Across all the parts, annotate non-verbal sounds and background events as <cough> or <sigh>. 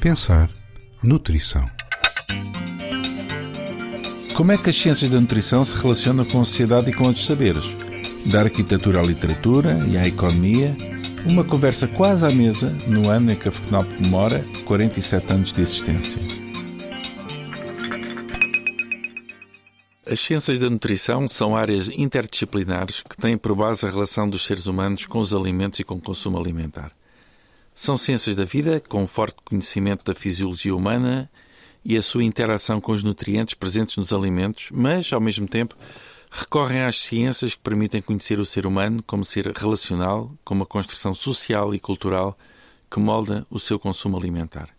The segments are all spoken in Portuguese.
Pensar nutrição. Como é que as ciências da nutrição se relacionam com a sociedade e com outros saberes? Da arquitetura à literatura e à economia, uma conversa quase à mesa no ano em que a FECNAP comemora 47 anos de existência. As ciências da nutrição são áreas interdisciplinares que têm por base a relação dos seres humanos com os alimentos e com o consumo alimentar. São ciências da vida, com forte conhecimento da fisiologia humana e a sua interação com os nutrientes presentes nos alimentos, mas, ao mesmo tempo, recorrem às ciências que permitem conhecer o ser humano como ser relacional, com uma construção social e cultural que molda o seu consumo alimentar.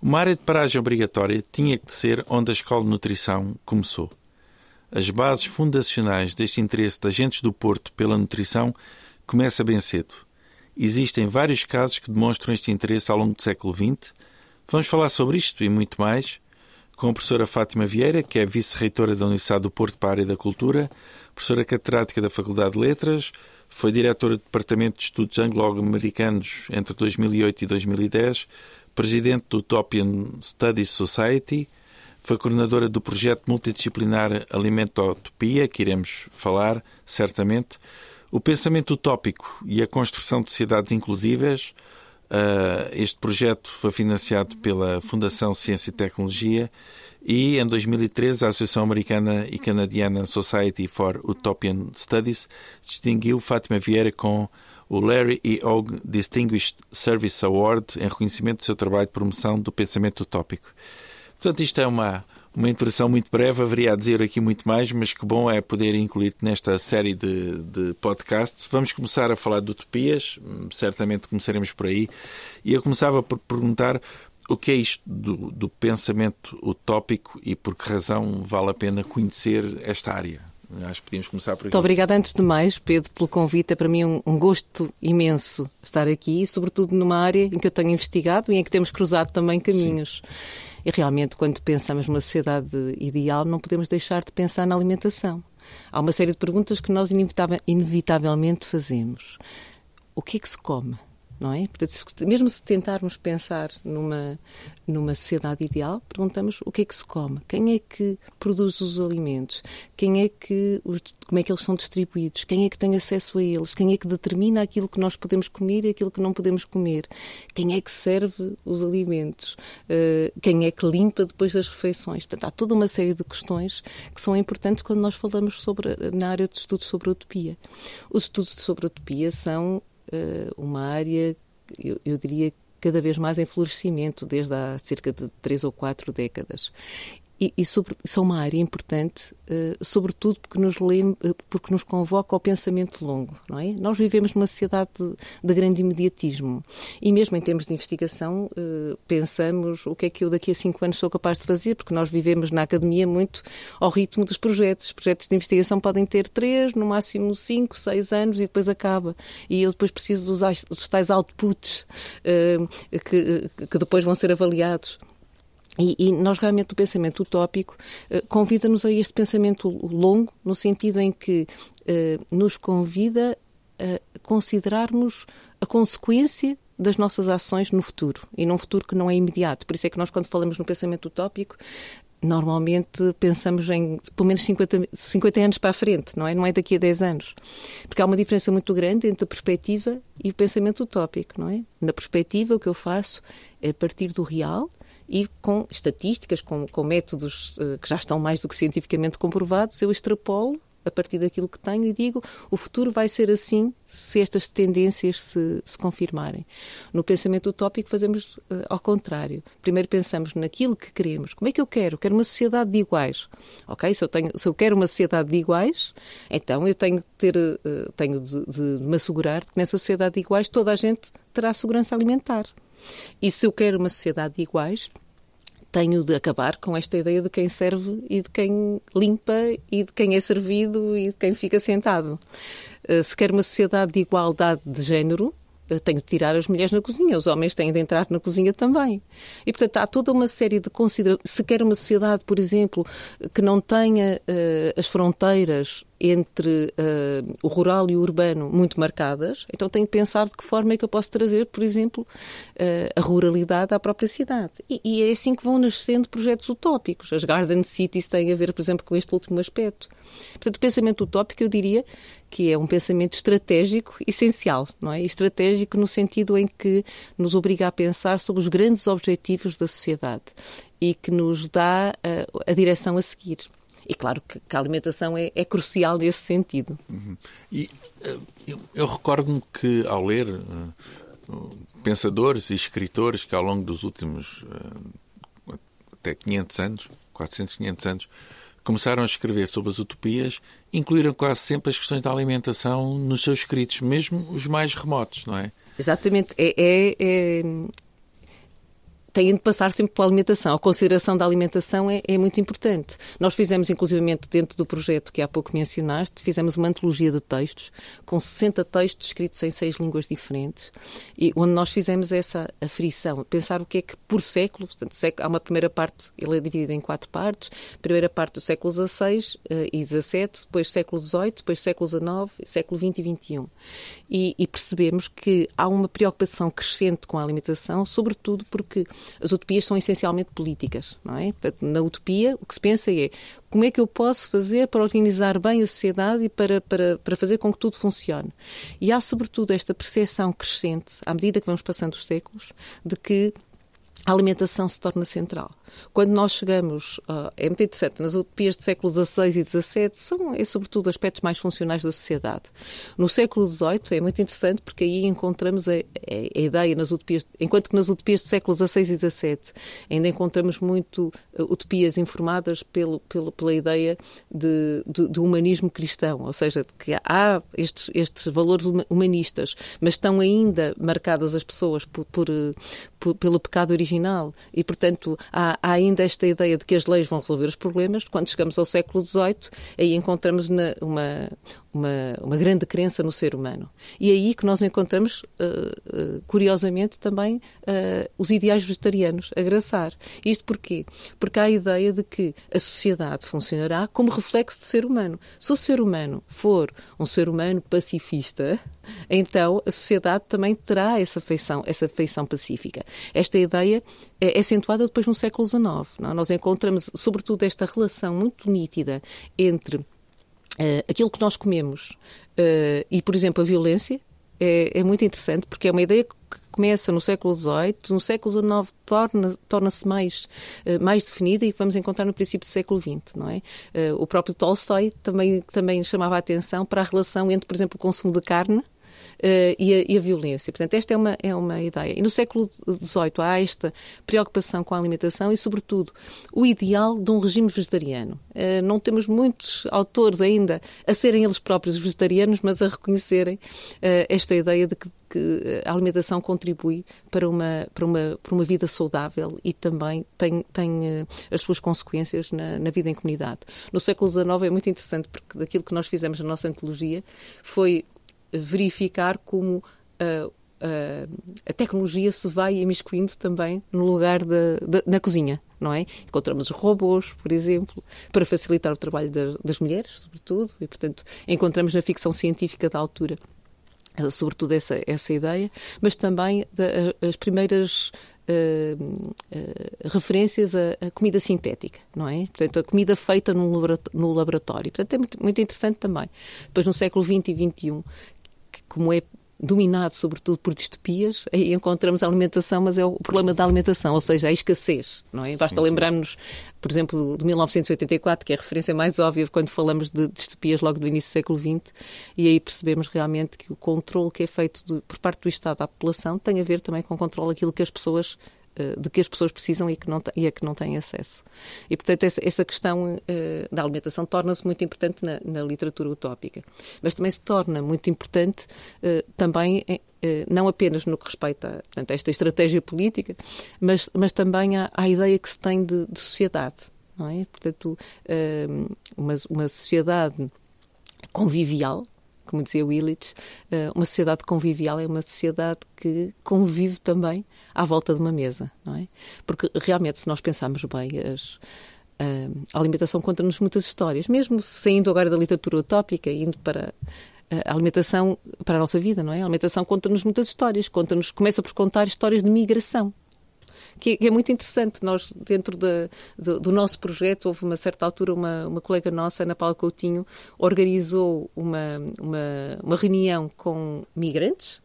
Uma área de paragem obrigatória tinha que ser onde a escola de nutrição começou. As bases fundacionais deste interesse de agentes do Porto pela nutrição começa bem cedo. Existem vários casos que demonstram este interesse ao longo do século XX. Vamos falar sobre isto e muito mais com a professora Fátima Vieira, que é vice-reitora da Universidade do Porto para a área da cultura, professora catedrática da Faculdade de Letras, foi diretora do Departamento de Estudos Anglo-Americanos entre 2008 e 2010, presidente do Utopian Studies Society, foi coordenadora do projeto multidisciplinar Alimentotopia, que iremos falar certamente, o pensamento utópico e a construção de sociedades inclusivas. Uh, este projeto foi financiado pela Fundação Ciência e Tecnologia e, em 2013, a Associação Americana e Canadiana Society for Utopian Studies distinguiu Fátima Vieira com o Larry E. Og Distinguished Service Award em reconhecimento do seu trabalho de promoção do pensamento utópico. Portanto, isto é uma, uma introdução muito breve, haveria a dizer aqui muito mais, mas que bom é poder incluir-te nesta série de, de podcasts. Vamos começar a falar de utopias, certamente começaremos por aí, e eu começava por perguntar o que é isto do, do pensamento utópico e por que razão vale a pena conhecer esta área. Acho que podíamos começar por aqui. Muito obrigada antes de mais, Pedro, pelo convite. É para mim um, um, gosto imenso estar aqui, sobretudo numa área em que eu tenho investigado e em que temos cruzado também caminhos. Sim. E realmente, quando pensamos numa sociedade ideal, não podemos deixar de pensar na alimentação. Há uma série de perguntas que nós inevitavelmente fazemos. O que é que se come? Não é? Portanto, mesmo se tentarmos pensar numa, numa sociedade ideal, perguntamos o que é que se come, quem é que produz os alimentos, quem é que, como é que eles são distribuídos, quem é que tem acesso a eles, quem é que determina aquilo que nós podemos comer e aquilo que não podemos comer, quem é que serve os alimentos, uh, quem é que limpa depois das refeições. Portanto, há toda uma série de questões que são importantes quando nós falamos sobre, na área de estudos sobre a utopia. Os estudos sobre a utopia são uma área, eu, eu diria, cada vez mais em florescimento, desde há cerca de três ou quatro décadas e, e sobre, são uma área importante, uh, sobretudo porque nos, lembra, porque nos convoca ao pensamento longo, não é? Nós vivemos numa sociedade de, de grande imediatismo e mesmo em termos de investigação uh, pensamos o que é que eu daqui a cinco anos sou capaz de fazer, porque nós vivemos na academia muito ao ritmo dos projetos. Os projetos de investigação podem ter três, no máximo cinco, seis anos e depois acaba. E eu depois preciso dos, dos tais outputs uh, que, que depois vão ser avaliados. E, e, nós realmente o pensamento utópico uh, convida-nos a este pensamento longo, no sentido em que uh, nos convida a considerarmos a consequência das nossas ações no futuro e num futuro que não é imediato. Por isso é que nós, quando falamos no pensamento utópico, normalmente pensamos em pelo menos 50, 50 anos para a frente, não é? Não é daqui a 10 anos. Porque há uma diferença muito grande entre a perspectiva e o pensamento utópico, não é? Na perspectiva, o que eu faço é partir do real e com estatísticas, com, com métodos uh, que já estão mais do que cientificamente comprovados, eu extrapolo a partir daquilo que tenho e digo o futuro vai ser assim se estas tendências se, se confirmarem. No pensamento utópico fazemos uh, ao contrário. Primeiro pensamos naquilo que queremos. Como é que eu quero? Quero uma sociedade de iguais. Ok? Se eu, tenho, se eu quero uma sociedade de iguais, então eu tenho, ter, uh, tenho de, de me assegurar que nessa sociedade de iguais toda a gente terá segurança alimentar. E se eu quero uma sociedade de iguais, tenho de acabar com esta ideia de quem serve e de quem limpa e de quem é servido e de quem fica sentado. Eh, se quer uma sociedade de igualdade de género, tenho de tirar as mulheres na cozinha, os homens têm de entrar na cozinha também. E, portanto, há toda uma série de considerações. Se quer uma sociedade, por exemplo, que não tenha uh, as fronteiras entre uh, o rural e o urbano muito marcadas, então tenho que pensar de que forma é que eu posso trazer, por exemplo, uh, a ruralidade à própria cidade. E, e, é assim que vão nascendo projetos utópicos. As Garden Cities têm a ver, por exemplo, com este último aspecto. Portanto, o pensamento utópico, eu diria que é um pensamento estratégico essencial, não é? Estratégico no sentido em que nos obriga a pensar sobre os grandes objetivos da sociedade e que nos dá a, eh, a direção a seguir. E claro que, que a alimentação é, é, crucial nesse sentido. Uhum. E uh, eu, eu recordo-me que ao ler uh, pensadores e escritores que ao longo dos últimos até 500 anos, 400, 500 anos, começaram a escrever sobre as utopias, incluíram quase sempre as questões da alimentação nos seus escritos, mesmo os mais remotos, não é? Exatamente. É, é, é, têm de passar sempre pela alimentação. A consideração da alimentação é, é, muito importante. Nós fizemos, inclusivamente, dentro do projeto que há pouco mencionaste, fizemos uma antologia de textos, com 60 textos escritos em seis línguas diferentes, e onde nós fizemos essa aferição, pensar o que é que, por século, portanto, há uma primeira parte, ele é dividido em quatro partes, primeira parte do século XVI uh, e XVII, depois século XVIII, depois século XIX, século XX e XXI. E, e percebemos que há uma preocupação crescente com a alimentação, sobretudo porque as utopias são essencialmente políticas, não é? Portanto, na utopia, o que se pensa é como é que eu posso fazer para organizar bem a sociedade e para, para, para fazer com que tudo funcione. E há, sobretudo, esta percepção crescente, à medida que vamos passando os séculos, de que a alimentação se torna central. Quando nós chegamos, uh, é muito interessante, nas utopias do século XVI e XVII, são, é sobretudo aspectos mais funcionais da sociedade. No século XVIII é muito interessante porque aí encontramos a, a, a ideia nas utopias, enquanto que nas utopias do século XVI e XVII ainda encontramos muito uh, utopias informadas pelo, pelo, pela ideia de, de, do humanismo cristão, ou seja, que há estes, estes valores humanistas, mas estão ainda marcadas as pessoas por, por, por, pelo pecado original e, portanto, há, há, ainda esta ideia de que as leis vão resolver os problemas. Quando chegamos ao século XVIII, aí encontramos na, uma, uma, uma, grande crença no ser humano. E é aí que nós encontramos, uh, curiosamente, também uh, os ideais vegetarianos a graçar. Isto porquê? Porque há a ideia de que a sociedade funcionará como reflexo do ser humano. Se o ser humano for um ser humano pacifista, então a sociedade também terá essa feição, essa feição pacífica. Esta ideia é acentuada depois no século XIX. É? Nós encontramos, sobretudo, esta relação muito nítida entre Uh, aquilo que nós comemos uh, e, por exemplo, a violência é, é, muito interessante porque é uma ideia que começa no século XVIII, no século XIX torna, torna-se mais, uh, mais definida e vamos encontrar no princípio do século XX, não é? o próprio Tolstói também, também chamava a atenção para a relação entre, por exemplo, o consumo de carne e, a, e, a, violência. Portanto, esta é uma, é uma ideia. E no século XVIII há esta preocupação com a alimentação e, sobretudo, o ideal de um regime vegetariano. Uh, não temos muitos autores ainda a serem eles próprios vegetarianos, mas a reconhecerem uh, esta ideia de que, que, a alimentação contribui para uma, para uma, para uma vida saudável e também tem, tem as suas consequências na, na vida em comunidade. No século XIX é muito interessante porque daquilo que nós fizemos na nossa antologia foi verificar como uh, uh, a tecnologia se vai imiscuindo também no lugar da, da, na cozinha, não é? Encontramos robôs, por exemplo, para facilitar o trabalho das, das mulheres, sobretudo, e, portanto, encontramos na ficção científica da altura sobretudo essa, essa ideia, mas também as primeiras Uh, uh, referências à, comida sintética, não é? Portanto, a comida feita no laboratório. Portanto, é muito, muito interessante também. Depois, no século XX e XXI, como é dominado sobretudo por distopias, aí encontramos a alimentação, mas é o problema da alimentação, ou seja, a escassez, não é? Basta lembrarmos, por exemplo, de 1984, que é a referência mais óbvia quando falamos de distopias logo do início do século XX, e aí percebemos realmente que o controle que é feito de, por parte do Estado à população tem a ver também com o controle daquilo que as pessoas de que as pessoas precisam e, que não, e a que não têm acesso. E, portanto, essa, essa questão uh, da alimentação torna-se muito importante na, na, literatura utópica. Mas também se torna muito importante uh, também, não apenas no que respeita portanto, a esta estratégia política, mas, mas também à, à ideia que se tem de, de sociedade. Não é? Portanto, uma, uma sociedade convivial, como dizia Willits, uma sociedade convivial é uma sociedade que convive também à volta de uma mesa, não é? Porque realmente, se nós pensarmos bem, as, a alimentação conta-nos muitas histórias, mesmo saindo agora da literatura utópica indo para a alimentação para a nossa vida, não é? A alimentação conta-nos muitas histórias, conta-nos, começa por contar histórias de migração. Que, é muito interessante. Nós, dentro de, de, do nosso projeto, houve uma certa altura, uma, uma colega nossa, Ana Paula Coutinho, organizou uma, uma, uma reunião com migrantes,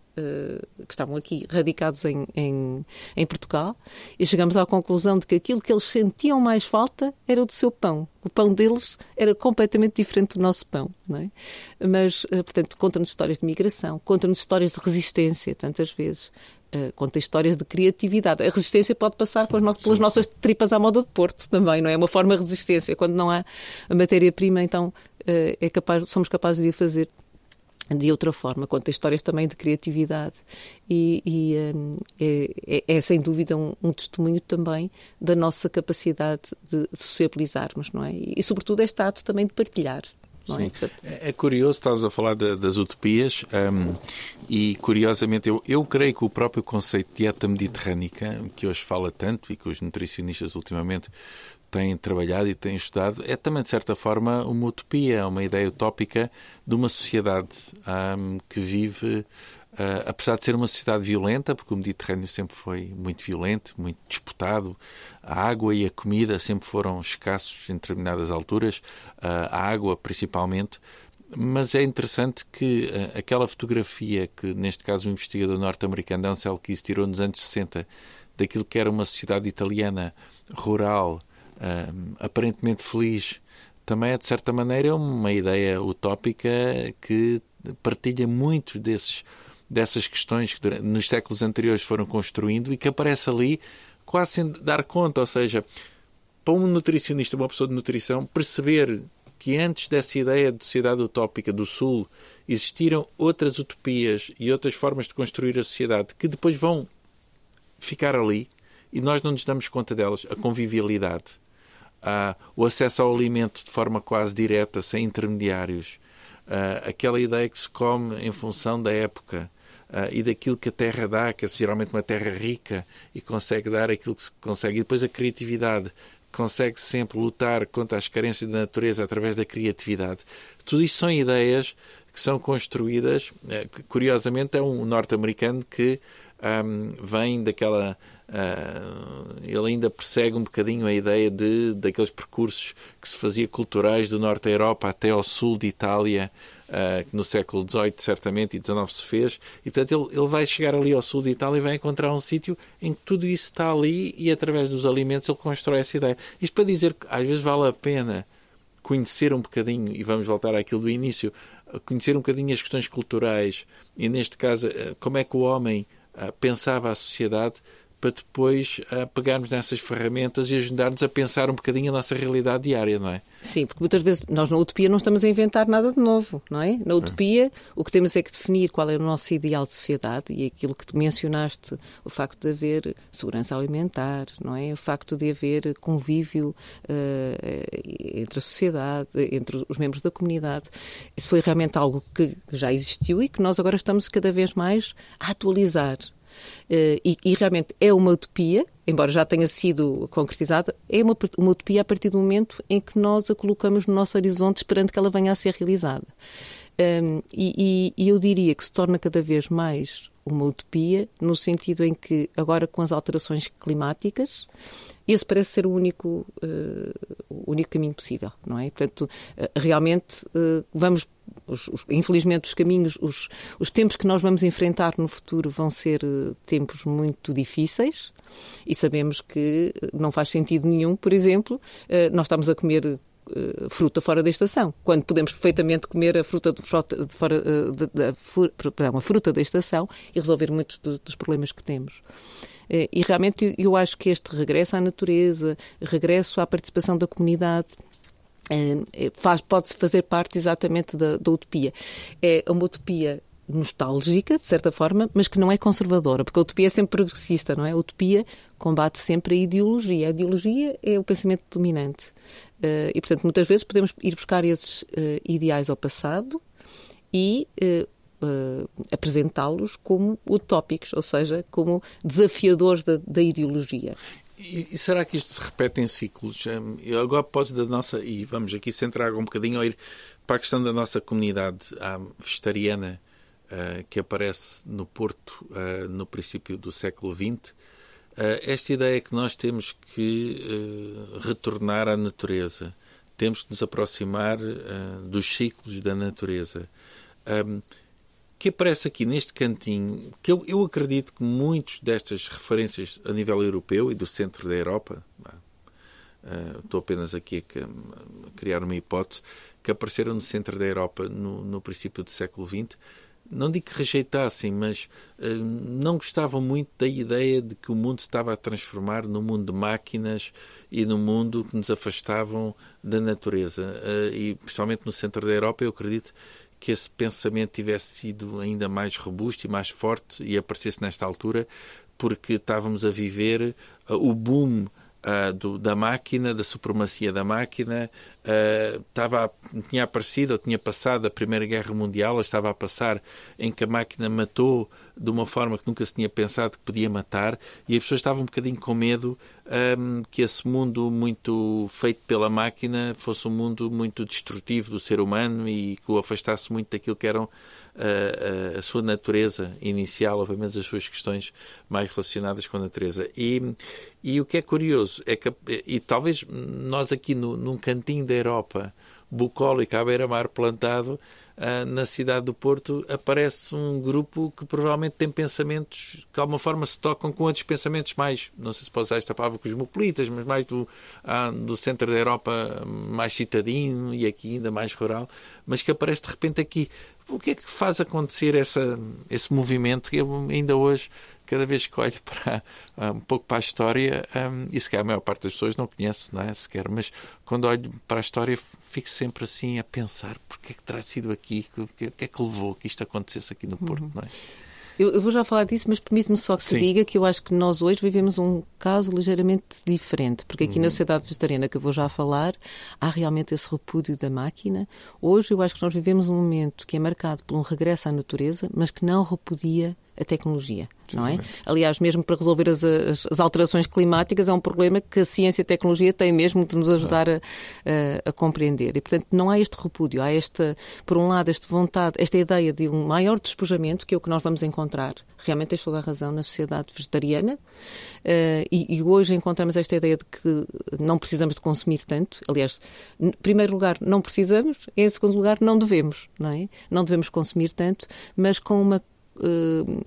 que estavam aqui radicados em, em, em, Portugal e chegamos à conclusão de que aquilo que eles sentiam mais falta era o do seu pão. O pão deles era completamente diferente do nosso pão, não é? Mas, uh, portanto, conta-nos histórias de migração, conta-nos histórias de resistência, tantas vezes. Uh, conta histórias de criatividade. A resistência pode passar nossas, pelas nossas tripas à moda de Porto também, não é? É uma forma de resistência. Quando não há a matéria-prima, então é capaz, somos capazes de a fazer de outra forma, conta histórias também de criatividade e, e um, é, é, é, sem dúvida um, um, testemunho também da nossa capacidade de, sociabilizarmos, não é? E, e sobretudo este ato também de partilhar. Sim. É? é? curioso, estavas a falar de, das utopias um, e, curiosamente, eu, eu creio que o próprio conceito de dieta mediterrânica, que hoje fala tanto e que os nutricionistas ultimamente têm trabalhado e têm estudado, é também, de certa forma, uma utopia, uma ideia utópica de uma sociedade um, que vive, uh, apesar de ser uma sociedade violenta, porque o Mediterrâneo sempre foi muito violento, muito disputado, a água e a comida sempre foram escassos em determinadas alturas, uh, a água principalmente, mas é interessante que uh, aquela fotografia que, neste caso, o investigador norte-americano Ansel Keys tirou nos anos 60 daquilo que era uma sociedade italiana rural, uh, aparentemente feliz, também é, de certa maneira, uma ideia utópica que partilha muito desses, dessas questões que nos séculos anteriores foram construindo e que aparece ali quase sem dar conta. Ou seja, para um nutricionista, uma pessoa de nutrição, perceber que antes dessa ideia de sociedade utópica do Sul existiram outras utopias e outras formas de construir a sociedade que depois vão ficar ali e nós não nos damos conta delas. A convivialidade, uh, o acesso ao alimento de forma quase direta, sem intermediários, uh, aquela ideia que se come em função da época uh, e daquilo que a terra dá, que é geralmente uma terra rica e consegue dar aquilo que se consegue. E depois a criatividade consegue sempre lutar contra as carências da natureza através da criatividade. Tudo isto são ideias que são construídas. Eh, curiosamente, é um norte-americano que um, vem daquela. Uh, ele ainda persegue um bocadinho a ideia de daqueles percursos que se fazia culturais do norte da Europa até ao sul de Itália, uh, que no século XVIII certamente e XIX se fez, e portanto ele, ele vai chegar ali ao sul de Itália e vai encontrar um sítio em que tudo isso está ali e através dos alimentos ele constrói essa ideia. Isto para dizer que às vezes vale a pena conhecer um bocadinho, e vamos voltar àquilo do início, conhecer um bocadinho as questões culturais, e neste caso, eh, como é que o homem ah, pensava a sociedade para depois uh, pegarmos nessas ferramentas e ajudar-nos a pensar um bocadinho a nossa realidade diária, não é? Sim, porque muitas vezes nós na utopia não estamos a inventar nada de novo, não é? Na utopia é. o que temos é que definir qual é o nosso ideal de sociedade e aquilo que tu mencionaste, o facto de haver segurança alimentar, não é? O facto de haver convívio uh, entre a sociedade, entre os membros da comunidade. Isso foi realmente algo que já existiu e que nós agora estamos cada vez mais a atualizar e, e, realmente é uma utopia, embora já tenha sido concretizada, é uma, uma utopia a partir do momento em que nós a colocamos no nosso horizonte esperando que ela venha a ser realizada. Um, ehm, e, e, eu diria que se torna cada vez mais uma utopia, no sentido em que, agora com as alterações climáticas, esse parece ser o único, uh, o único caminho possível, não é? Portanto, uh, realmente uh, vamos os, os, infelizmente, os caminhos, os, os tempos que nós vamos enfrentar no futuro vão ser tempos muito difíceis e sabemos que não faz sentido nenhum, por exemplo, nós estamos a comer uh, fruta fora da estação, quando podemos perfeitamente comer a fruta de, de fora, de, de, perdão, a fruta da estação e resolver muitos dos, problemas que temos. E realmente eu acho que este regresso à natureza, regresso à participação da comunidade, faz, pode fazer parte exatamente da, da utopia. É uma utopia nostálgica, de certa forma, mas que não é conservadora, porque a utopia é sempre progressista, não é? A utopia combate sempre a ideologia. A ideologia é o pensamento dominante. Uh, e, portanto, muitas vezes podemos ir buscar esses uh, ideais ao passado e uh, apresentá-los como utópicos, ou seja, como desafiadores da, da ideologia. E, e, será que isto se repete em ciclos? Hum, eu agora posso da nossa, e vamos aqui centrar um bocadinho ir para a questão da nossa comunidade vegetariana uh, que aparece no Porto uh, no princípio do século XX. Uh, esta ideia que nós temos que retornar à natureza, temos que nos aproximar dos ciclos da natureza. Que aparece aqui neste cantinho, que eu, eu acredito que muitos destas referências a nível europeu e do centro da Europa, estou apenas aqui a, criar uma hipótese, que apareceram no centro da Europa no, no princípio do século XX, não digo que rejeitassem, mas uh, não gostavam muito da ideia de que o mundo estava a transformar num mundo de máquinas e num mundo que nos afastavam da natureza. Uh, e principalmente no centro da Europa, eu acredito que esse pensamento tivesse sido ainda mais robusto e mais forte e aparecesse nesta altura, porque estávamos a viver uh, o boom uh, do, da máquina, da supremacia da máquina. Uh, estava, tinha aparecido, ou tinha passado a Primeira Guerra Mundial, ou estava a passar em que a máquina matou de uma forma que nunca se tinha pensado que podia matar, e as pessoas estavam um bocadinho com medo um, que esse mundo muito feito pela máquina fosse um mundo muito destrutivo do ser humano e que o afastasse muito daquilo que eram a, a, sua natureza inicial, ou pelo menos as suas questões mais relacionadas com a natureza. E, e o que é curioso é que, e talvez nós aqui no, num cantinho da Europa, bucólico à beira-mar plantado, uh, na cidade do Porto, aparece um grupo que provavelmente tem pensamentos que de alguma forma se tocam com outros pensamentos mais, não sei se pode usar esta palavra, cosmopolitas, mas mais do, uh, do centro da Europa mais citadino e aqui ainda mais rural, mas que aparece de repente aqui. O que é que faz acontecer essa, esse movimento que ainda hoje cada vez que olho <laughs> para, um pouco para a história, um, e sequer a maior parte das pessoas não conhece, não é? Sequer, mas quando olho para a história fico sempre assim a pensar porque é que terá sido aqui, o que, que é que levou que isto acontecesse aqui no Porto, uhum. não é? Eu, vou já falar disso, mas permite-me só que se diga que eu acho que nós hoje vivemos um caso ligeiramente diferente, porque aqui uhum. na sociedade vegetariana que eu vou já falar, há realmente esse repúdio da máquina. Hoje eu acho que nós vivemos um momento que é marcado por um regresso à natureza, mas que não repudia a tecnologia, não é? Aliás, mesmo para resolver as, as, as, alterações climáticas é um problema que a ciência e a tecnologia têm mesmo de nos ajudar a, a, a, compreender. E, portanto, não há este repúdio, há esta, por um lado, esta vontade, esta ideia de um maior despojamento, que é o que nós vamos encontrar, realmente tens toda a razão, na sociedade vegetariana, uh, e, e, hoje encontramos esta ideia de que não precisamos de consumir tanto. Aliás, em primeiro lugar, não precisamos, em segundo lugar, não devemos, não é? Não devemos consumir tanto, mas com uma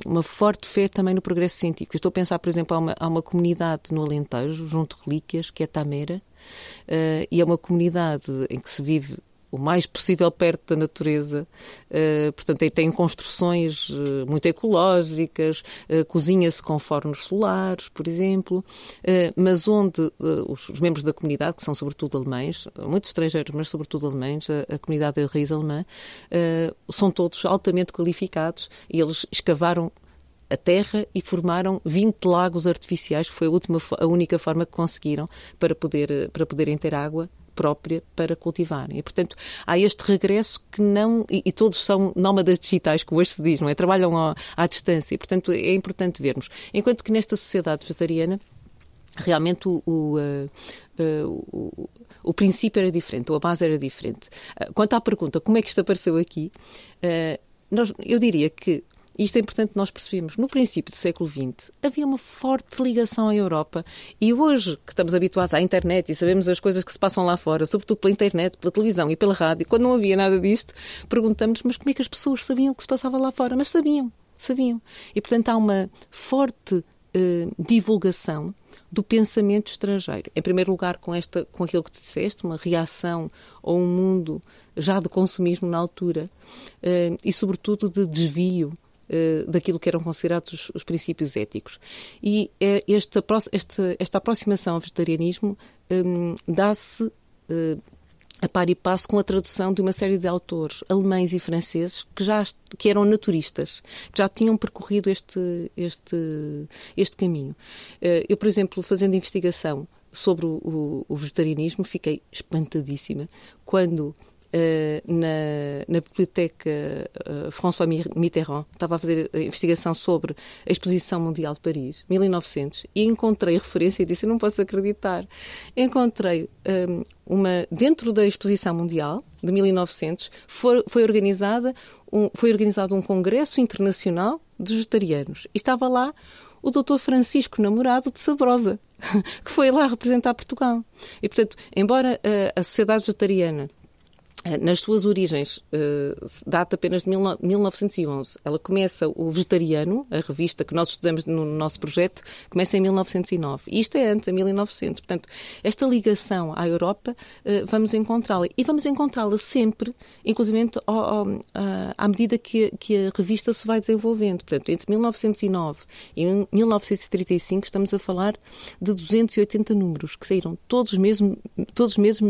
uma forte fé também no progresso científico. Estou a pensar, por exemplo, há uma, há uma comunidade no Alentejo, junto de Relíquias, que é Tameira, uh, e é uma comunidade em que se vive o mais possível perto da natureza. Uh, portanto, tem construções uh, muito ecológicas, uh, cozinha-se com fornos solares, por exemplo, mas onde os, os, membros da comunidade, que são sobretudo alemães, muitos estrangeiros, mas sobretudo alemães, a, a comunidade de raiz alemã, são todos altamente qualificados e eles escavaram a terra e formaram 20 lagos artificiais, que foi a, última, a única forma que conseguiram para, poder, para poderem ter água própria para cultivarem. E, portanto, há este regresso que não. E, e, todos são nómadas digitais, como hoje se diz, não é? Trabalham à, à distância. E, portanto, é importante vermos. Enquanto que nesta sociedade vegetariana, realmente o, o, uh, uh, o, o princípio era diferente, ou a base era diferente. Uh, quanto à pergunta, como é que isto apareceu aqui? Nós, eu diria que isto é importante nós percebemos. No princípio do século XX havia uma forte ligação à Europa e hoje que estamos habituados à internet e sabemos as coisas que se passam lá fora, sobretudo pela internet, pela televisão e pela rádio, quando não havia nada disto, perguntamos mas como é que as pessoas sabiam o que se passava lá fora? Mas sabiam, sabiam. E portanto há uma forte eh, divulgação do pensamento estrangeiro. Em primeiro lugar, com, esta, com aquilo que tu disseste, uma reação a um mundo já de consumismo na altura uh, e, sobretudo, de desvio eh, daquilo que eram considerados os, princípios éticos. E eh, esta, esta, esta aproximação ao vegetarianismo um, dá-se uh, a par e passo com a tradução de uma série de autores alemães e franceses que já que eram naturistas, que já tinham percorrido este, este, este caminho. Eu, por exemplo, fazendo investigação sobre o, o vegetarianismo, fiquei espantadíssima quando na, na biblioteca François Mitterrand, estava a fazer a investigação sobre a Exposição Mundial de Paris, 1900, e encontrei referência e disse: não posso acreditar. Encontrei uma, dentro da Exposição Mundial de 1900, foi, foi, organizada um, foi organizado um congresso internacional de vegetarianos. E estava lá o doutor Francisco Namorado de Sabrosa, <laughs> que foi lá representar Portugal. E, portanto, embora a, a Sociedade Vegetariana eh, nas suas origens, uh, data apenas de 1911. Ela começa o Vegetariano, a revista que nós estudamos no nosso projeto, começa em 1909. E isto é antes, em 1900. Portanto, esta ligação à Europa, uh, vamos encontrá-la. E vamos encontrá-la sempre, inclusive ao, ao, à medida que, que a revista se vai desenvolvendo. Portanto, entre 1909 e 1935 estamos a falar de 280 números, que saíram todos os meses, todos os meses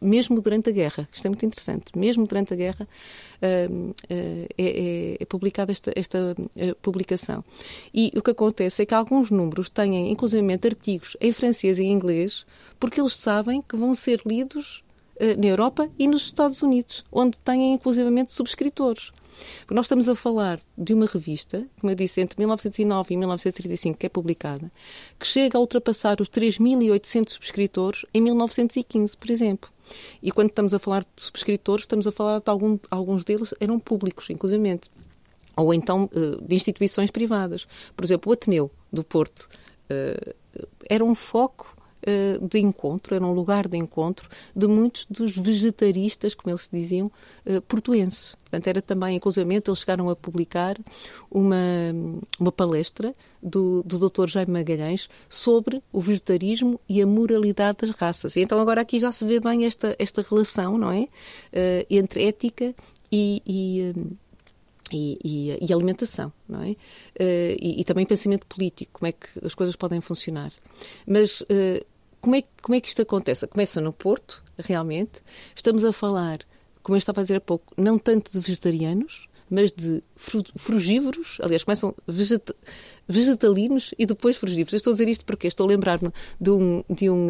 mesmo durante a guerra. Isto é muito interessante. Mesmo durante a guerra uh, uh, é, é, é, publicada esta, esta uh, publicação. E o que acontece é que alguns números têm, inclusive, artigos em francês e em inglês, porque eles sabem que vão ser lidos na Europa e nos Estados Unidos, onde têm, inclusivamente, subscritores. Porque nós estamos a falar de uma revista, como eu disse, entre 1909 e 1935, que é publicada, que chega a ultrapassar os 3.800 subscritores em 1915, por exemplo. E quando estamos a falar de subscritores, estamos a falar de algum, alguns deles eram públicos, inclusivamente. Ou então eh, de instituições privadas. Por exemplo, o Ateneu do Porto eh, era um foco eh, de encontro, era um lugar de encontro de muitos dos vegetaristas, como eles diziam, portuenses. Portanto, era também, inclusive, eles chegaram a publicar uma, uma palestra do, do Dr. Jaime Magalhães sobre o vegetarismo e a moralidade das raças. Então agora aqui já se vê bem esta, esta relação, não é? Uh, entre ética e, e e, e, e, alimentação, não é? Uh, e, e, também pensamento político, como é que as coisas podem funcionar. Mas uh, como, é, como é que isto acontece? Começa no Porto, realmente. Estamos a falar como eu estava a dizer há pouco, não tanto de vegetarianos, mas de frugívoros, aliás, começam veget vegetalinos e depois frugívoros. Eu estou a dizer isto porque estou a lembrar-me de um, de um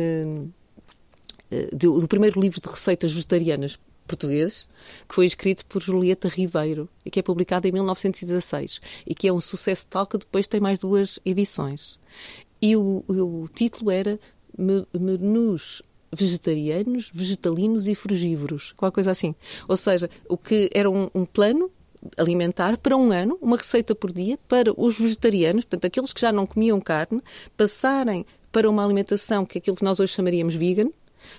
uh, de, do primeiro livro de receitas vegetarianas português, que foi escrito por Julieta Ribeiro e que é publicado em 1916 e que é um sucesso tal que depois tem mais duas edições. E o, o título era Menus vegetarianos, vegetalinos e frugívoros, qualquer coisa assim. Ou seja, o que era um, um plano alimentar para um ano, uma receita por dia, para os vegetarianos, portanto, aqueles que já não comiam carne, passarem para uma alimentação que é aquilo que nós hoje chamaríamos vegan,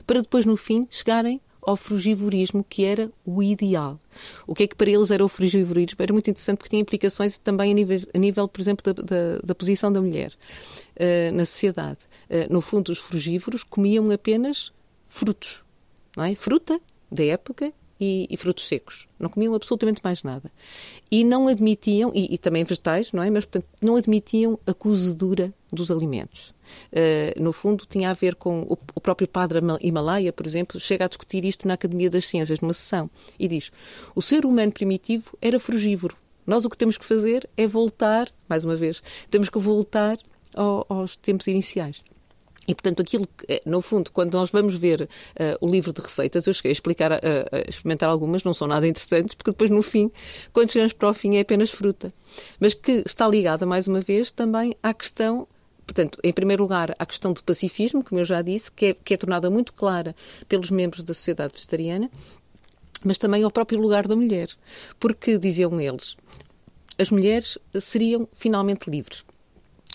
para depois, no fim, chegarem ao frugivorismo, que era o ideal. O que é que para eles era o frugivorismo? Era muito interessante porque tinha implicações também a nível, a nível por exemplo, da, da, da posição da mulher uh, na sociedade. Uh, no fundo, os frugívoros comiam apenas frutos, não é? Fruta da época e, e, frutos secos. Não comiam absolutamente mais nada. E não admitiam, e, e, também vegetais, não é? Mas, portanto, não admitiam a cozedura dos alimentos. Uh, no fundo, tinha a ver com o, o, próprio padre Himalaia, por exemplo, chega a discutir isto na Academia das Ciências, numa sessão, e diz: o ser humano primitivo era frugívoro. Nós o que temos que fazer é voltar, mais uma vez, temos que voltar ao, aos tempos iniciais. E, portanto, aquilo que, eh, no fundo, quando nós vamos ver uh, o livro de receitas, eu cheguei a explicar, a, a, experimentar algumas, não são nada interessantes, porque depois, no fim, quando chegamos para o fim, é apenas fruta. Mas que está ligada, mais uma vez, também à questão portanto, em primeiro lugar, à questão do pacifismo, como eu já disse, que é, que é tornada muito clara pelos membros da sociedade vegetariana, mas também ao próprio lugar da mulher. Porque, diziam eles, as mulheres seriam finalmente livres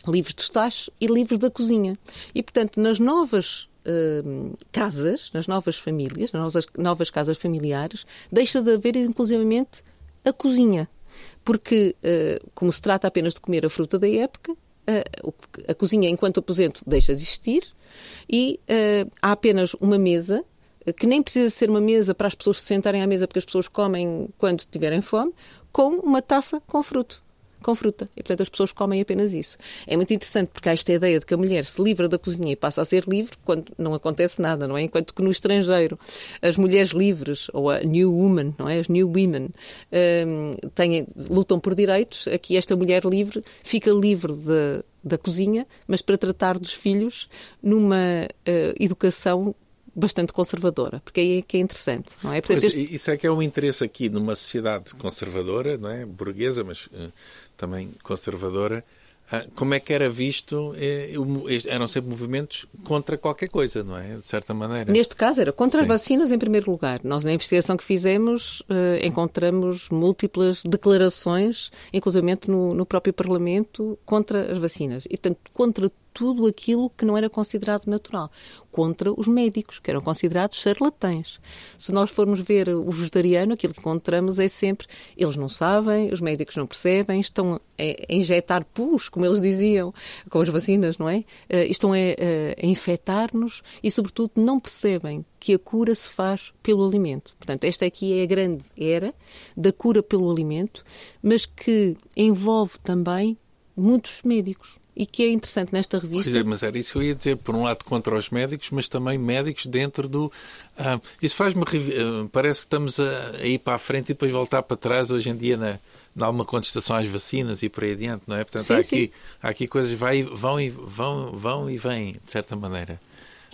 livros dos tachos e livros da cozinha. E, portanto, nas novas uh, casas, nas novas famílias, nas novas, novas casas familiares, deixa de haver, inclusivamente, a cozinha. Porque, uh, como se trata apenas de comer a fruta da época, uh, a cozinha, enquanto aposento, deixa de existir e há apenas uma mesa que nem precisa ser uma mesa para as pessoas se sentarem à mesa porque as pessoas comem quando tiverem fome, com uma taça com fruto com fruta. E, portanto, as pessoas comem apenas isso. É muito interessante porque há esta ideia de que a mulher se livra da cozinha e passa a ser livre quando não acontece nada, não é? Enquanto que no estrangeiro as mulheres livres, ou a New Woman, não é? As New Women, um, têm, lutam por direitos, aqui esta mulher livre fica livre de, da cozinha, mas para tratar dos filhos numa uh, educação bastante conservadora, porque aí é que é interessante, não é? Portanto, pois, este... Isso é que é um interesse aqui numa sociedade conservadora, não é? Burguesa, mas uh, também conservadora, ah, como é que era visto? Eh, eram sempre movimentos contra qualquer coisa, não é? De certa maneira. Neste caso era contra Sim. as vacinas em primeiro lugar. Nós, na investigação que fizemos, eh, encontramos múltiplas declarações, inclusive no, no próprio Parlamento, contra as vacinas. E, portanto, contra tudo aquilo que não era considerado natural, contra os médicos, que eram considerados charlatães. Se nós formos ver o vegetariano, aquilo que encontramos é sempre eles não sabem, os médicos não percebem, estão a injetar pus, como eles diziam, com as vacinas, não é? Eh, estão a, a infectar-nos e, sobretudo, não percebem que a cura se faz pelo alimento. Portanto, esta aqui é a grande era da cura pelo alimento, mas que envolve também muitos médicos e que é interessante nesta revista. Pois é, mas era isso que eu ia dizer, por um lado contra os médicos, mas também médicos dentro do. Ah, isso faz-me. Ah, parece que estamos a, a, ir para a frente e depois voltar para trás hoje em dia na, na alguma contestação às vacinas e por aí adiante, não é? Portanto, sim, há, aqui, há aqui coisas vai, vão, e, vão, vão e vêm, de certa maneira.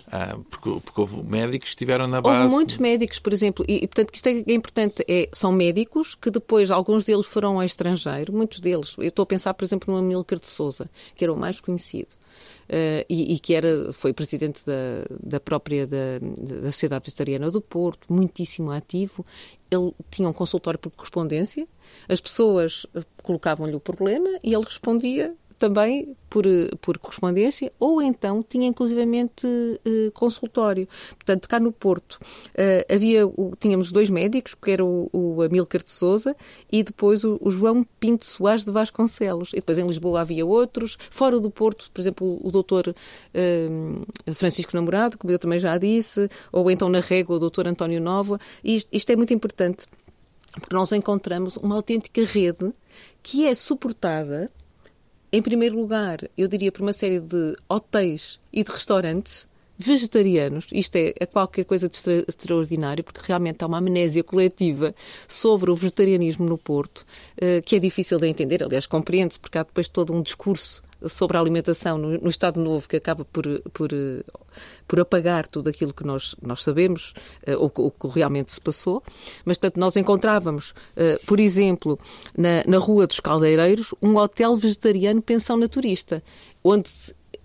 Ah, porque, porque, houve médicos que estiveram na base. Houve muitos médicos, por exemplo, e, e portanto isto é importante, é, são médicos que depois, alguns deles foram ao estrangeiro, muitos deles, eu estou a pensar, por exemplo, no Amílcar de Souza, que era o mais conhecido. Uh, e, e, que era, foi presidente da, da própria da, da Sociedade Vegetariana do Porto, muitíssimo ativo. Ele tinha um consultório por correspondência, as pessoas colocavam-lhe o problema e ele respondia também por, por correspondência, ou então tinha inclusivamente uh, consultório. Portanto, cá no Porto uh, havia, tínhamos dois médicos, que era o, o Amílcar de Souza e depois o, o, João Pinto Soares de Vasconcelos. E depois em Lisboa havia outros. Fora do Porto, por exemplo, o doutor Francisco Namorado, como eu também já disse, ou então na Régua o doutor António Nova. E isto, isto é muito importante, porque nós encontramos uma autêntica rede que é suportada em primeiro lugar, eu diria por uma série de hotéis e de restaurantes vegetarianos. Isto é, é qualquer coisa de extra, extraordinário, porque realmente há uma amnésia coletiva sobre o vegetarianismo no Porto, uh, que é difícil de entender. Aliás, compreende-se, porque há depois todo um discurso sobre a alimentação no, no, Estado Novo que acaba por, por, por apagar tudo aquilo que nós, nós sabemos, uh, o, o, que realmente se passou. Mas, portanto, nós encontrávamos, uh, por exemplo, na, na Rua dos Caldeireiros, um hotel vegetariano pensão naturista, onde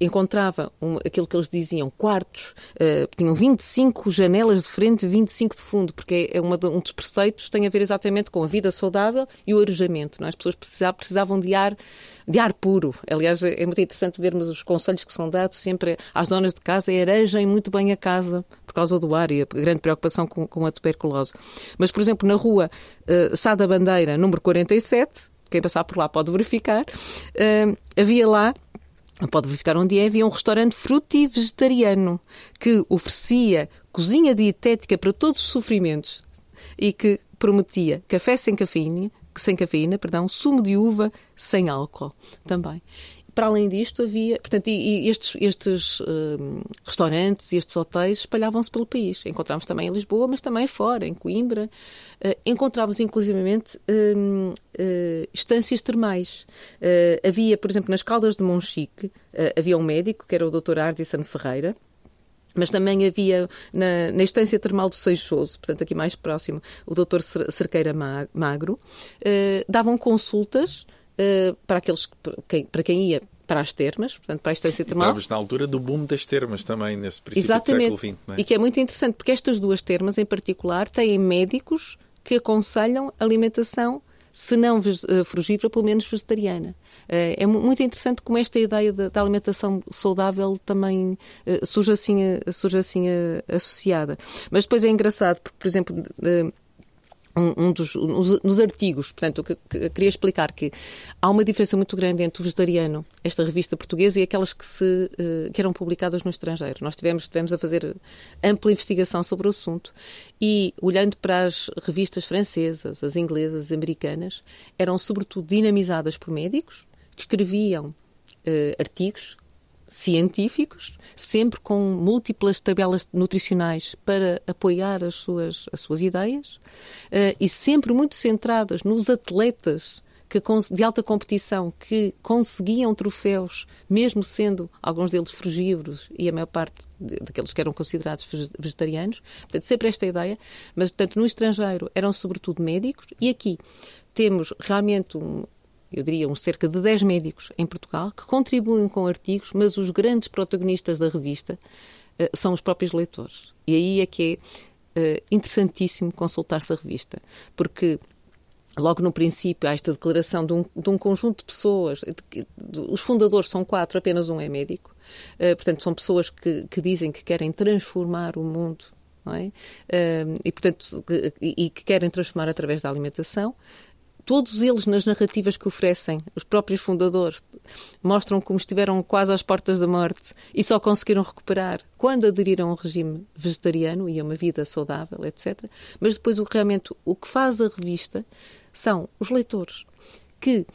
encontrava um, aquilo que eles diziam, quartos, uh, tinham 25 janelas de frente, 25 de fundo, porque é, é uma, um dos preceitos tem a ver exatamente com a vida saudável e o arejamento. É? As pessoas precisavam, precisavam de ar de ar puro. Aliás, é muito interessante vermos os conselhos que são dados sempre às donas de casa e arejem muito bem a casa por causa do ar e a grande preocupação com, com a tuberculose. Mas, por exemplo, na rua uh, Sá da Bandeira, número 47, quem passar por lá pode verificar, uh, havia lá pode verificar onde é, havia um restaurante fruti vegetariano que oferecia cozinha dietética para todos os sofrimentos e que prometia café sem cafeína, sem cafeína, perdão, sumo de uva sem álcool também. Para além disto, havia. Portanto, e, e estes, estes uh, restaurantes e estes hotéis espalhavam-se pelo país. Encontramos também em Lisboa, mas também fora, em Coimbra. Uh, encontrávamos, inclusivamente, uh, estâncias termais. havia, por exemplo, nas Caldas de Monchique, havia um médico, que era o Dr. Ardisson Ferreira, mas também havia na, na estância termal do Seixoso, portanto aqui mais próximo, o Dr. Cerqueira Magro, davam consultas uh, para aqueles para quem ia para as termas, portanto, para a estância termal. Estavas na altura do boom das termas também, nesse princípio Exatamente. do século XX. É? E que é muito interessante, porque estas duas termas, em particular, têm médicos que aconselham alimentação, se não uh, frugívora, pelo menos vegetariana. Uh, é muito interessante como esta ideia da alimentação saudável também surge assim, surge assim associada. Mas depois é engraçado, porque, por exemplo, um, um dos nos artigos, portanto, que, que, queria explicar que há uma diferença muito grande entre o vegetariano, esta revista portuguesa, e aquelas que, se, uh, que eram publicadas no estrangeiro. Nós tivemos, tivemos a fazer ampla investigação sobre o assunto e, olhando para as revistas francesas, as inglesas, as americanas, eram sobretudo dinamizadas por médicos que escreviam uh, artigos científicos, sempre com múltiplas tabelas nutricionais para apoiar as suas, as suas ideias uh, e sempre muito centradas nos atletas que, de alta competição que conseguiam troféus, mesmo sendo alguns deles frugívoros e a maior parte daqueles que eram considerados vegetarianos. Portanto, sempre esta ideia, mas portanto, no estrangeiro eram sobretudo médicos e aqui temos realmente um, eu diria, uns cerca de 10 médicos em Portugal que contribuem com artigos, mas os grandes protagonistas da revista uh, são os próprios leitores. E aí é que é uh, interessantíssimo consultar-se a revista, porque logo no princípio há esta declaração de um, de um conjunto de pessoas, de, de, os fundadores são quatro, apenas um é médico, uh, portanto são pessoas que, que dizem que querem transformar o mundo é? E, portanto, e, que querem transformar através da alimentação todos eles nas narrativas que oferecem, os próprios fundadores, mostram como estiveram quase às portas da morte e só conseguiram recuperar quando aderiram a um regime vegetariano e a uma vida saudável, etc. Mas depois o realmente o que faz a revista são os leitores que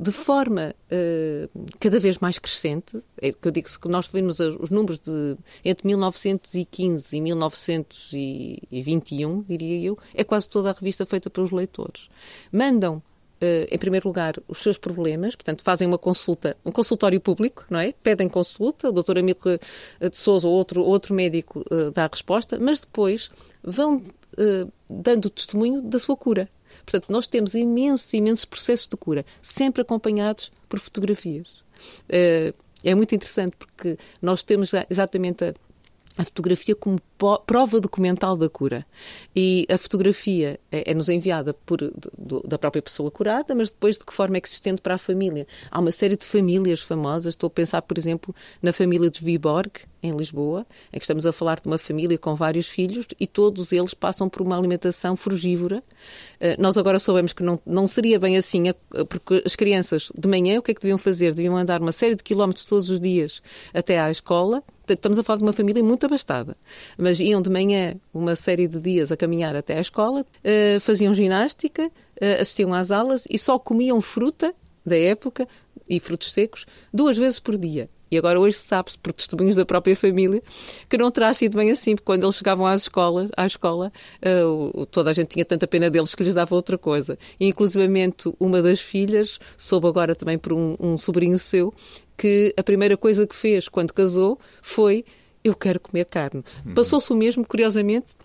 de forma uh, cada vez mais crescente, é que eu digo que nós vimos os números de entre 1915 e 1921, diria eu, é quase toda a revista feita pelos leitores. Mandam Uh, em primeiro lugar, os seus problemas, portanto, fazem uma consulta, um consultório público, não é? Pedem consulta, o doutor Amílcar de Souza ou outro, outro médico uh, dá a resposta, mas depois vão uh, dando testemunho da sua cura. Portanto, nós temos imensos, imensos processos de cura, sempre acompanhados por fotografias. Eh, é muito interessante porque nós temos exatamente a, a fotografia como prova documental da cura. E a fotografia é-nos é enviada por, do, da própria pessoa curada, mas depois de que forma é que se estende para a família? Há uma série de famílias famosas. Estou a pensar, por exemplo, na família dos Viborg, em Lisboa, em que estamos a falar de uma família com vários filhos e todos eles passam por uma alimentação frugívora. Uh, nós agora soubemos que não, não seria bem assim, porque as crianças de manhã o que é que deviam fazer? Deviam andar uma série de quilómetros todos os dias até à escola. Estamos a falar de uma família muito abastada. Mas iam de manhã uma série de dias a caminhar até à escola, uh, faziam ginástica, uh, assistiam às aulas e só comiam fruta da época e frutos secos duas vezes por dia. E agora hoje sabe-se, por testemunhos da própria família, que não terá sido bem assim, porque quando eles chegavam às escolas, à escola, uh, toda a gente tinha tanta pena deles que lhes dava outra coisa. E, inclusivamente, uma das filhas soube agora também por um, um sobrinho seu que a primeira coisa que fez quando casou foi eu quero comer carne. Uhum. Passou-se o mesmo, curiosamente,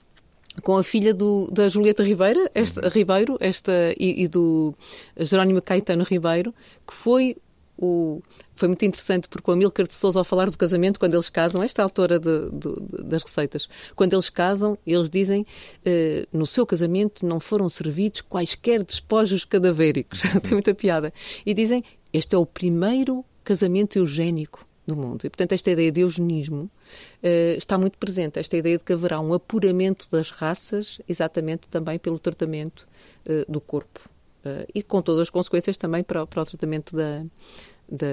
com a filha do, da Julieta Ribeira, esta, uhum. Ribeiro esta, e, e, do Jerónimo Caetano Ribeiro, que foi o, foi muito interessante porque o Amílcar de Souza, ao falar do casamento, quando eles casam, esta é autora de, de, das receitas, quando eles casam, eles dizem eh, no seu casamento não foram servidos quaisquer despojos cadavéricos. <laughs> Tem muita piada. E dizem este é o primeiro casamento eugénico do mundo. E, portanto, esta ideia de eugenismo uh, está muito presente. Esta ideia de que haverá um apuramento das raças, exatamente também pelo tratamento uh, do corpo. Uh, e com todas as consequências também para, para o tratamento da, da,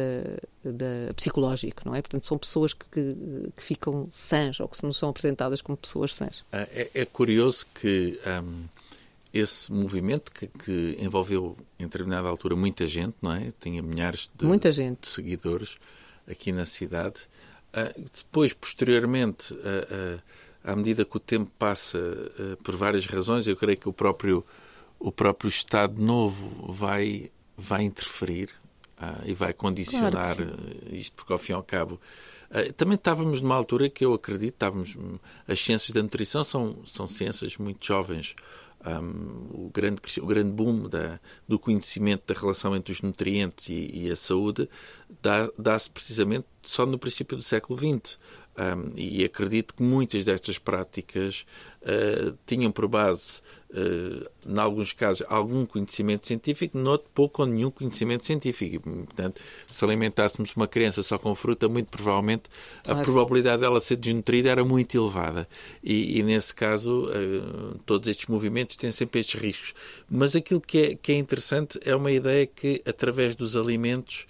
da, psicológico, não é? Portanto, são pessoas que, que, que, ficam sãs ou que não são apresentadas como pessoas sãs. É, é curioso que um, esse movimento que, que, envolveu em determinada altura muita gente, não é? Tinha milhares de, muita gente. de seguidores aqui na cidade. Uh, depois, posteriormente, uh, uh, à medida que o tempo passa, por várias razões, eu creio que o próprio, o próprio Estado Novo vai, vai interferir e vai condicionar claro isto, porque ao fim e ao cabo. também estávamos numa altura que eu acredito, estávamos. As ciências da nutrição são, são ciências muito jovens um, o, grande, o grande boom da, do conhecimento da relação entre os nutrientes e, e a saúde dá-se dá precisamente só no princípio do século XX. Um, e acredito que muitas destas práticas uh, tinham por base, em alguns casos, algum conhecimento científico, noutro pouco ou nenhum conhecimento científico. Portanto, se alimentássemos uma criança só com fruta, muito provavelmente claro. a probabilidade dela ser desnutrida era muito elevada. E, e nesse caso, uh, todos estes movimentos têm sempre estes riscos. Mas aquilo que é, que é interessante é uma ideia que, através dos alimentos,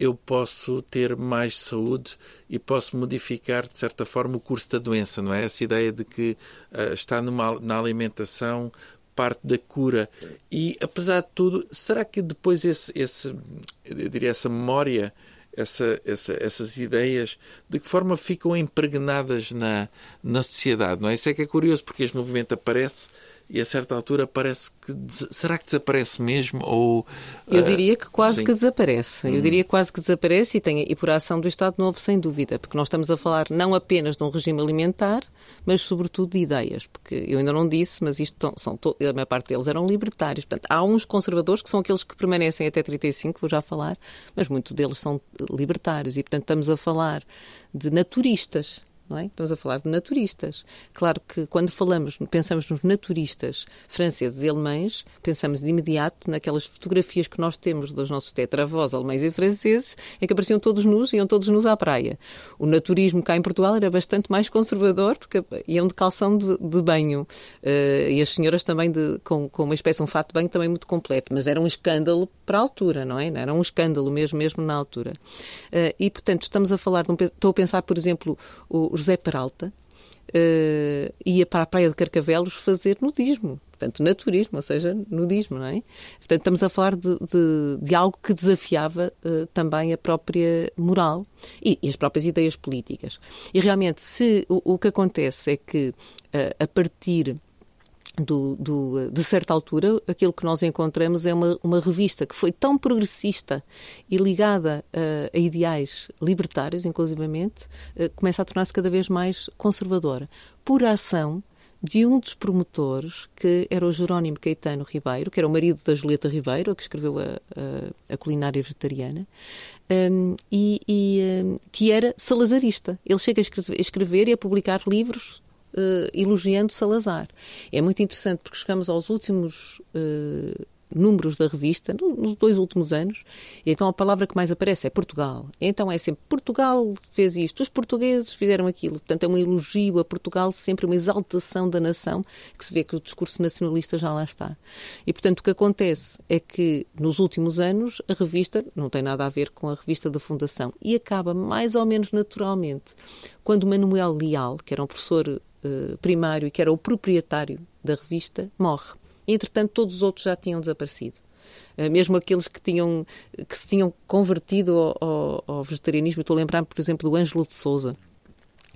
eu posso ter mais saúde e posso modificar, de certa forma, o curso da doença, não é? Essa ideia de que uh, está numa, na alimentação parte da cura. E, apesar de tudo, será que depois esse, esse eu diria, essa memória, essa, essa, essas ideias, de que forma ficam impregnadas na, na sociedade, não é? Isso é que é curioso, porque este movimento aparece e a certa altura parece que. Será que desaparece mesmo? Ou, Eu diria que quase sim. que desaparece. Eu hum. diria quase que desaparece e, tem, e por ação do Estado Novo, sem dúvida, porque nós estamos a falar não apenas de um regime alimentar, mas sobretudo de ideias. Porque eu ainda não disse, mas isto são, a maior parte deles eram libertários. Portanto, há uns conservadores que são aqueles que permanecem até 35, vou já falar, mas muitos deles são libertários e, portanto, estamos a falar de naturistas é? Estamos a falar de naturistas. Claro que quando falamos, pensamos nos naturistas franceses e alemães, pensamos de imediato naquelas fotografias que nós temos dos nossos tetravós alemães e franceses, em que apareciam todos nus e iam todos nus à praia. O naturismo cá em Portugal era bastante mais conservador, porque iam de calção de, de banho. Uh, e as senhoras também de, com, com uma espécie um fato de banho também muito completo. Mas era um escândalo para a altura, não é? Era um escândalo mesmo, mesmo na altura. Uh, e, portanto, estamos a falar de um... Estou a pensar, por exemplo, o José Peralta uh, ia para a Praia de Carcavelos fazer nudismo. Portanto, naturismo, ou seja, nudismo, não é? Portanto, estamos a falar de, de, de algo que desafiava uh, também a própria moral e, e, as próprias ideias políticas. E realmente, se o, o que acontece é que, uh, a partir do, do, de certa altura, aquilo que nós encontramos é uma, uma revista que foi tão progressista e ligada uh, a ideais libertários, inclusivamente, uh, começa a tornar-se cada vez mais conservadora. Por ação de um dos promotores, que era o Jerónimo Caetano Ribeiro, que era o marido da Julieta Ribeiro, que escreveu a, a, a culinária vegetariana, um, e, e um, que era salazarista. Ele chega a escrever e a publicar livros uh, elogiando Salazar. É muito interessante porque chegamos aos últimos uh, números da revista, nos dois últimos anos, e então a palavra que mais aparece é Portugal. Então é sempre Portugal fez isto, os portugueses fizeram aquilo. Portanto, é um elogio a Portugal, sempre uma exaltação da nação, que se vê que o discurso nacionalista já lá está. E, portanto, o que acontece é que nos últimos anos a revista não tem nada a ver com a revista da Fundação e acaba mais ou menos naturalmente quando Manuel Leal, que era um professor uh, primário e que era o proprietário da revista, morre. Entretanto, todos os outros já tinham desaparecido. Uh, mesmo aqueles que, tinham, que se tinham convertido ao, ao, ao vegetarianismo. Estou a lembrar, por exemplo, do Ângelo de Souza,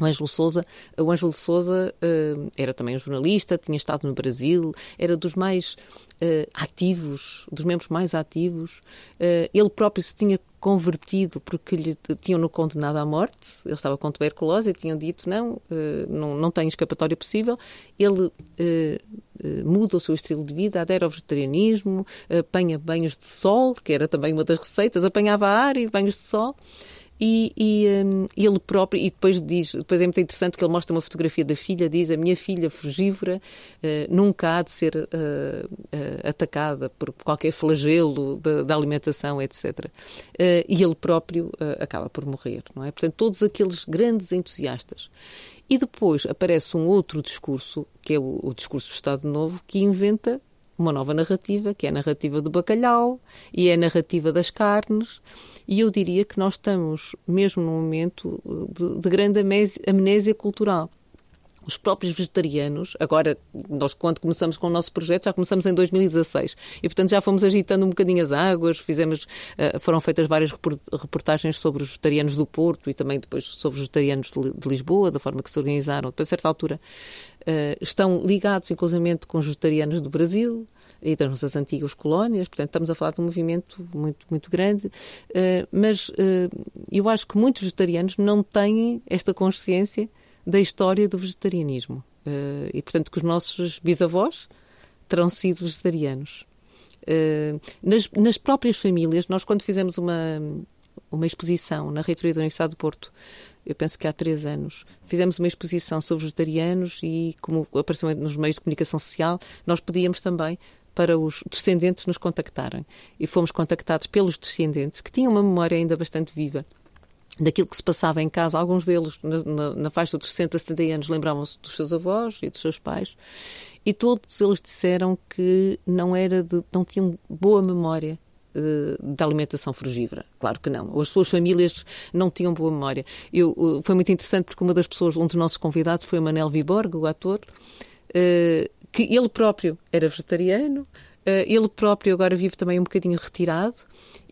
o Ângelo Souza, o Ângelo Souza uh, era também um jornalista, tinha estado no Brasil, era dos mais uh, ativos, dos membros mais ativos. Uh, ele próprio se tinha convertido porque lhe tinham-no condenado à morte, ele estava com tuberculose e tinham dito não, não, não tem escapatória possível. Ele muda o seu estilo de vida, adere ao vegetarianismo, apanha banhos de sol, que era também uma das receitas, apanhava ar e banhos de sol. E, e um, ele próprio, e depois diz, depois é muito interessante que ele mostra uma fotografia da filha, diz a minha filha frugívora uh, nunca há de ser uh, uh, atacada por qualquer flagelo da alimentação, etc. e ele próprio acaba por morrer, não é? Portanto, todos aqueles grandes entusiastas. E depois aparece um outro discurso, que é o, o discurso do Estado Novo, que inventa uma nova narrativa, que é a narrativa do bacalhau e é a narrativa das carnes. E eu diria que nós estamos mesmo num momento de, de grande amnésia cultural. Os próprios vegetarianos, agora, nós quando começamos com o nosso projeto, já começamos em 2016 e, portanto, já fomos agitando um bocadinho as águas, fizemos, uh, foram feitas várias reportagens sobre os vegetarianos do Porto e também depois sobre os vegetarianos de, Lisboa, da forma que se organizaram. Depois, a certa altura, uh, estão ligados, inclusivamente, com os vegetarianos do Brasil, e das nossas antigas colónias, portanto estamos a falar de um movimento muito, muito grande, uh, mas uh, eu acho que muitos vegetarianos não têm esta consciência da história do vegetarianismo uh, e portanto que os nossos bisavós terão sido vegetarianos. Nas, nas, próprias famílias, nós quando fizemos uma, uma exposição na reitoria da Universidade do Porto eu penso que há três anos, fizemos uma exposição sobre vegetarianos e, como apareceu nos meios de comunicação social, nós pedíamos também para os descendentes nos contactarem. E fomos contactados pelos descendentes, que tinham uma memória ainda bastante viva daquilo que se passava em casa. Alguns deles, na, na, na faixa dos 60, 70 anos, lembravam-se dos seus avós e dos seus pais. E todos eles disseram que não, era de, não tinham boa memória eh, da alimentação frugívora. Claro que não. As suas famílias não tinham boa memória. Eu, foi muito interessante porque uma das pessoas, um dos nossos convidados foi o Manel Viborg, o ator, uh, que ele próprio era vegetariano, ele próprio agora vive também um bocadinho retirado.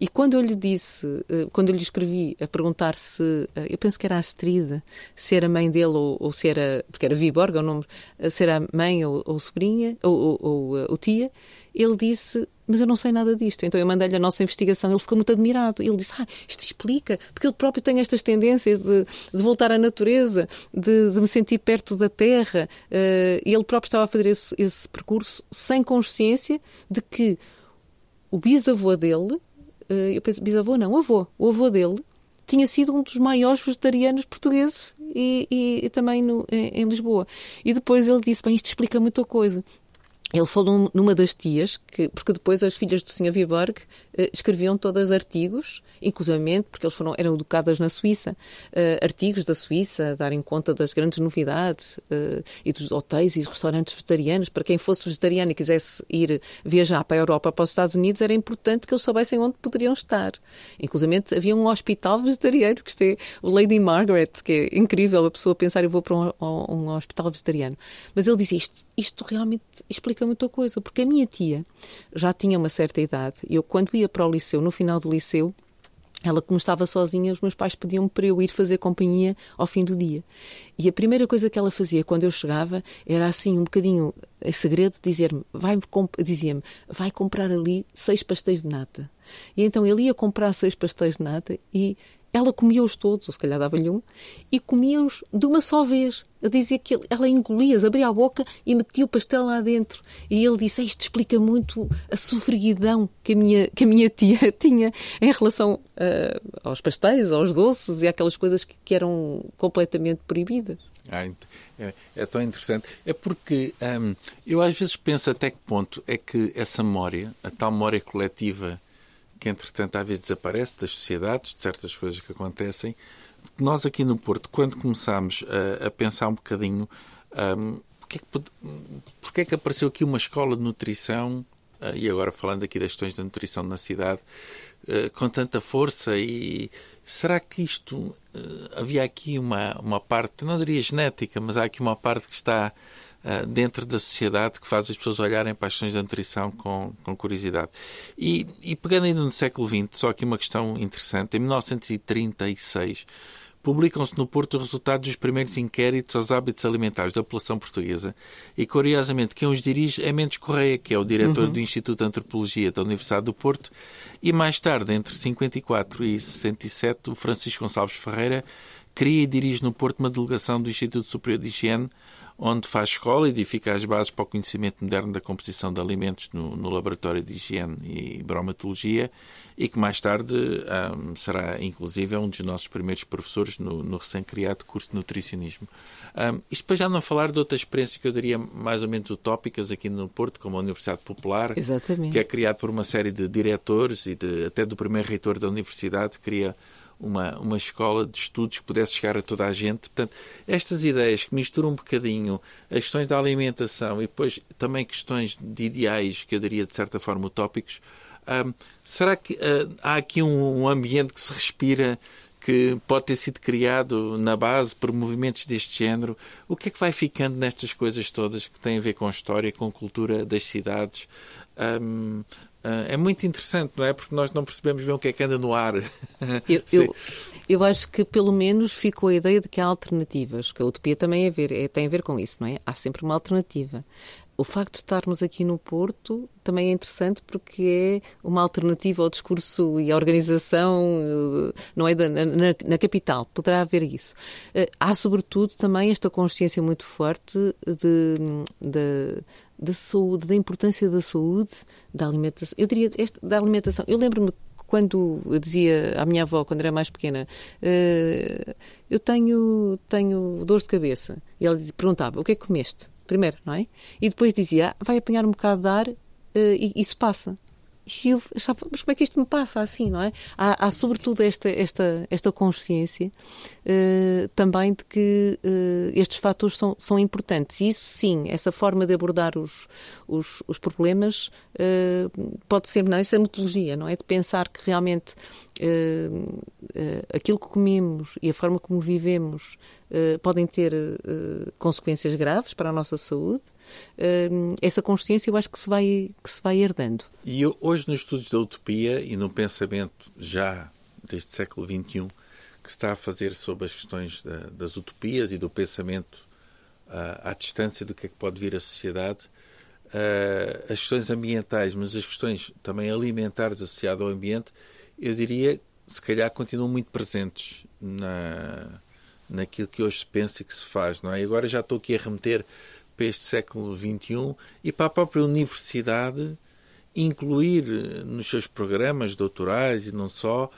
E quando eu lhe disse, quando eu lhe escrevi a perguntar se, eu penso que era a Astrid, se era mãe dele ou, ou se era, porque era Viborga o nome, se era mãe ou, ou sobrinha, ou, ou, ou, tia, ele disse mas eu não sei nada disto. Então eu mandei-lhe a nossa investigação, ele ficou muito admirado. Ele disse, ah, isto explica, porque ele próprio tem estas tendências de, de voltar à natureza, de, de, me sentir perto da terra. E ele próprio estava a fazer esse, esse, percurso sem consciência de que o bisavô dele, eu penso, bisavô não, avô, o avô dele, tinha sido um dos maiores vegetarianos portugueses e, e, e também no, em, em, Lisboa. E depois ele disse: Bem, isto explica muita coisa. Ele falou numa das tias, que, porque depois as filhas do Sr. Viborg eh, escreviam todas artigos, inclusivamente, porque eles foram, eram educadas na Suíça, eh, artigos da Suíça, darem conta das grandes novidades eh, e dos hotéis e restaurantes vegetarianos. Para quem fosse vegetariano e quisesse ir viajar para a Europa, para os Estados Unidos, era importante que eles soubessem onde poderiam estar. Inclusivamente havia um hospital vegetariano, que isto é o Lady Margaret, que é incrível a pessoa pensar, eu vou para um, um hospital vegetariano. Mas ele dizia, isto, isto realmente explica significa muita coisa, porque a minha tia já tinha uma certa idade. Eu, quando ia para o liceu, no final do liceu, ela, como estava sozinha, os meus pais pediam-me para eu ir fazer companhia ao fim do dia. E a primeira coisa que ela fazia quando eu chegava era assim, um bocadinho em segredo, dizer-me, vai dizia-me, vai comprar ali seis pastéis de nata. E então ele ia comprar seis pastéis de nata e ela comia-os todos, ou se calhar dava-lhe um, e comia-os de uma só vez. Eu dizia que ela engolia, abria a boca e metia o pastel lá dentro. E ele disse: Isto explica muito a sofreguidão que a minha, que a minha tia <laughs> tinha em relação uh, aos pastéis, aos doces e aquelas coisas que, que eram completamente proibidas. Ah, é, é, tão interessante. É porque hum, eu às vezes penso até que ponto é que essa memória, a tal memória coletiva que entretanto às vezes desaparece das sociedades, de certas coisas que acontecem. Nós aqui no Porto, quando começámos a, a pensar um bocadinho um, porque, é que, porque é que apareceu aqui uma escola de nutrição, uh, e agora falando aqui das questões da nutrição na cidade, uh, com tanta força e será que isto uh, havia aqui uma, uma parte, não diria genética, mas há aqui uma parte que está uh, dentro da sociedade que faz as pessoas olharem para as questões da nutrição com, com curiosidade. E, e pegando ainda no século XX, só aqui uma questão interessante, em 1936 publicam-se no Porto os resultados dos primeiros inquéritos aos hábitos alimentares da população portuguesa e, curiosamente, quem os dirige é Mendes Correia, que é o diretor uhum. do Instituto de Antropologia da Universidade do Porto, e mais tarde, entre 54 e 67, o Francisco Gonçalves Ferreira cria e dirige no Porto uma delegação do Instituto Superior de Higiene, onde faz escola e edifica as bases para o conhecimento moderno da composição de alimentos no, no Laboratório de Higiene e Bromatologia e que mais tarde um, será, inclusive, um dos nossos primeiros professores no, no recém-criado curso de nutricionismo. Um, isto para já não falar de outras experiências que eu diria mais ou menos utópicas aqui no Porto, como a Universidade Popular, Exatamente. que é criado por uma série de diretores e de, até do primeiro reitor da universidade, cria uma, uma escola de estudos que pudesse chegar a toda a gente. Portanto, estas ideias que misturam um bocadinho as questões da alimentação e depois também questões de ideais, que eu diria de certa forma utópicos, um, será que uh, há aqui um, um ambiente que se respira que pode ter sido criado na base por movimentos deste género. O que é que vai ficando nestas coisas todas que têm a ver com história, com cultura das cidades? Um, Uh, é muito interessante, não é? Porque nós não percebemos bem o que é que anda no ar. <laughs> Eu, eu, eu, acho que pelo menos ficou a ideia de que há alternativas, que a utopia também é ver, é, tem a ver com isso, não é? Há sempre uma alternativa. O facto de estarmos aqui no Porto também é interessante porque é uma alternativa ao discurso e à organização, eh, não é? Na, na, na capital, poderá haver isso. Uh, há, sobretudo, também esta consciência muito forte de, de da saúde, da importância da saúde, da alimentação. Eu diria este, da alimentação. Eu lembro-me quando eu dizia à minha avó, quando era mais pequena, uh, eu tenho, tenho dor de cabeça. E ela perguntava, o que é que comeste? Primeiro, não é? E depois dizia, ah, vai apanhar um bocado de ar uh, e isso passa. E eu achava, mas como é que isto me passa assim, não é? Há, há sobretudo esta, esta, esta consciência uh, também de que uh, estes fatores são, são importantes. E isso sim, essa forma de abordar os, os, os problemas uh, pode ser, não, isso é metodologia, não é? De pensar que realmente aquilo que comemos e a forma como vivemos uh, podem ter uh, consequências graves para a nossa saúde. Uh, essa consciência eu acho que se vai, que se vai herdando. E hoje nos estudos da utopia e no pensamento já deste século XXI que se está a fazer sobre as questões da, das utopias e do pensamento à distância do que é que pode vir a sociedade, as questões ambientais, mas as questões também alimentares associadas ao ambiente, eu diria se calhar continuam muito presentes na, naquilo que hoje se pensa e que se faz, não é? E agora já estou aqui a remeter para este século XXI e para a própria universidade incluir nos seus programas doutorais e não só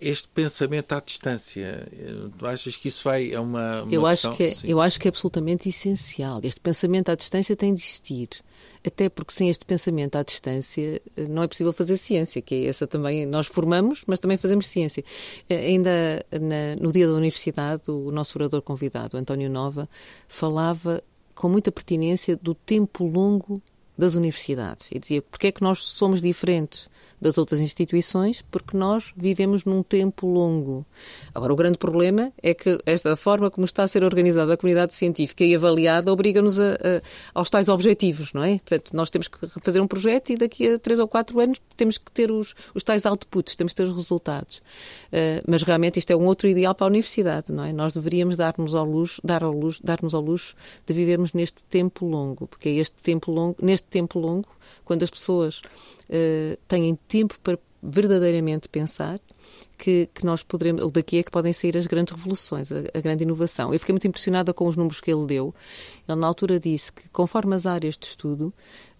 este pensamento à distância. Tu achas que isso vai é uma, uma eu acho que é, eu acho que é absolutamente essencial. Este pensamento à distância tem de existir. Até porque sem este pensamento à distância eh, não é possível fazer ciência, que é essa também. Nós formamos, mas também fazemos ciência. Eh, ainda na, no dia da universidade, o nosso orador convidado, António Nova, falava com muita pertinência do tempo longo das universidades e dizia porque é que nós somos diferentes das outras instituições, porque nós vivemos num tempo longo. Agora, o grande problema é que esta forma como está a ser organizada a comunidade científica e avaliada obriga-nos a, a, aos tais objetivos, não é? Portanto, nós temos que fazer um projeto e daqui a três ou quatro anos temos que ter os, os tais outputs, temos que ter os resultados. Uh, mas realmente isto é um outro ideal para a universidade, não é? Nós deveríamos dar-nos ao luxo, dar ao luxo, dar-nos ao luxo de vivermos neste tempo longo, porque é este tempo longo, neste tempo longo, quando as pessoas uh, têm tempo para verdadeiramente pensar que, que, nós poderemos, ou daqui é que podem sair as grandes revoluções, a, a, grande inovação. Eu fiquei muito impressionada com os números que ele deu. Ele, na altura, disse que, conforme as áreas de estudo,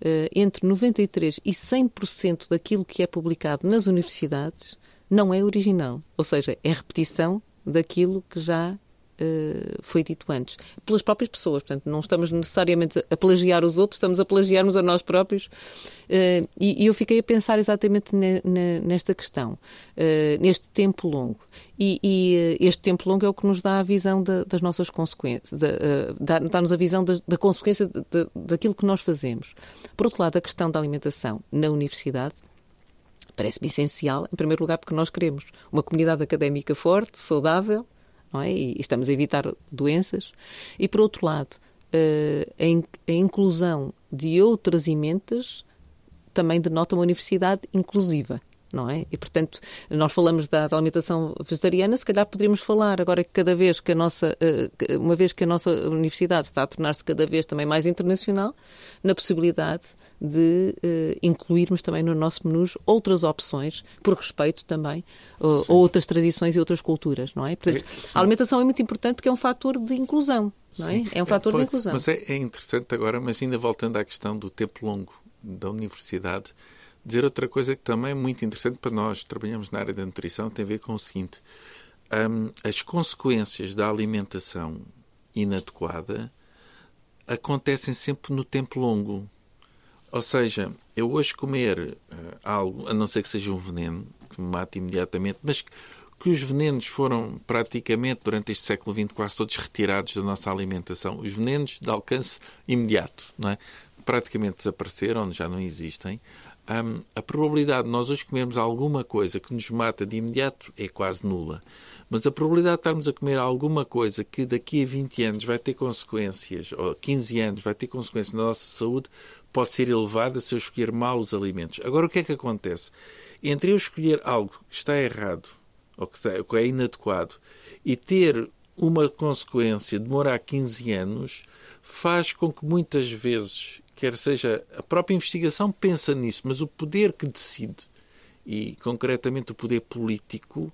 uh, entre 93% e 100% daquilo que é publicado nas universidades não é original, ou seja, é repetição daquilo que já Uh, foi dito antes, pelas próprias pessoas. Portanto, não estamos necessariamente a plagiar os outros, estamos a plagiar-nos a nós próprios. Uh, e, e, eu fiquei a pensar exatamente ne, ne, nesta questão, uh, neste tempo longo. E, e, este tempo longo é o que nos dá a visão da, das nossas consequências, dá-nos a visão da, da consequência de, de, daquilo que nós fazemos. Por outro lado, a questão da alimentação na universidade parece-me essencial, em primeiro lugar, porque nós queremos uma comunidade académica forte, saudável, é? e estamos a evitar doenças. E, por outro lado, eh, a inclusão de outras emendas também denota uma universidade inclusiva. Não é? E, portanto, nós falamos da, da, alimentação vegetariana, se calhar poderíamos falar agora que cada vez que a nossa, eh, uma vez que a nossa universidade está a tornar-se cada vez também mais internacional, na possibilidade de uh, incluirmos também no nosso menu outras opções, por respeito também uh, a outras tradições e outras culturas, não é? Portanto, a alimentação é muito importante porque é um fator de inclusão, não é? É um fator é, de inclusão. Mas é, é interessante agora, mas ainda voltando à questão do tempo longo da universidade, dizer outra coisa que também é muito interessante para nós, que trabalhamos na área da nutrição, tem a ver com o seguinte: um, as consequências da alimentação inadequada acontecem sempre no tempo longo. Ou seja, eu hoje comer uh, algo, a não ser que seja um veneno, que me mate imediatamente, mas que, que os venenos foram praticamente, durante este século XX, quase todos retirados da nossa alimentação. Os venenos de alcance imediato, não é? praticamente desapareceram, já não existem. Um, a probabilidade de nós hoje comermos alguma coisa que nos mata de imediato é quase nula. Mas a probabilidade de estarmos a comer alguma coisa que daqui a 20 anos vai ter consequências, ou 15 anos vai ter consequências na nossa saúde, pode ser elevada se eu escolher mal os alimentos. Agora, o que é que acontece? Entre eu escolher algo que está errado, ou que é inadequado, e ter uma consequência, demorar 15 anos, faz com que muitas vezes, quer seja a própria investigação pensa nisso, mas o poder que decide, e concretamente o poder político,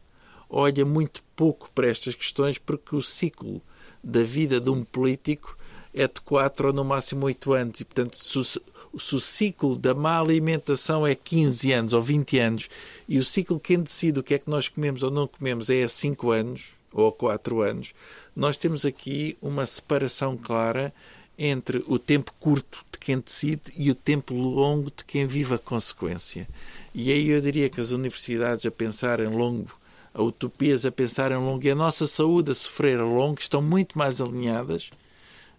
olha muito pouco para estas questões porque o ciclo da vida de um político é de 4 ou no máximo 8 anos. E, portanto, se o, ciclo da má alimentação é 15 anos ou 20 anos e o ciclo quem decide o que é que nós comemos ou não comemos é a 5 anos ou a 4 anos, nós temos aqui uma separação clara entre o tempo curto de quem decide e o tempo longo de quem vive a consequência. E aí eu diria que as universidades a pensar em longo, a utopias a pensar em longo e a nossa saúde a sofrer a longo estão muito mais alinhadas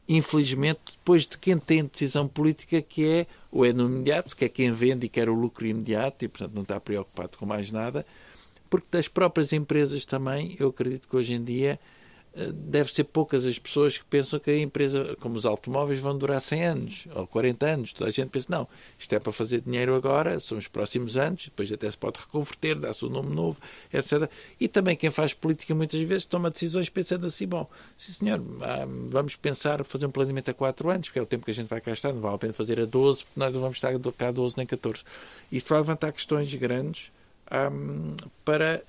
infelizmente, depois de quem tem decisão política que é, ou é no imediato, que é quem vende e quer o lucro imediato e, portanto, não está preocupado com mais nada, porque das próprias empresas também, eu acredito que hoje em dia deve ser poucas as pessoas que pensam que a empresa, como os automóveis, vão durar 100 anos ou 40 anos. Toda a gente pensa, não, isto é para fazer dinheiro agora, são os próximos anos, depois até se pode reconverter, dá-se um nome novo, etc. E também quem faz política muitas vezes toma decisões pensando assim, bom, sim senhor, ah, vamos pensar fazer um planeamento a 4 anos, porque é o tempo que a gente vai cá estar, não vale a pena fazer a 12, porque nós não vamos estar cá a 12 nem 14. Isto vai levantar questões grandes um, para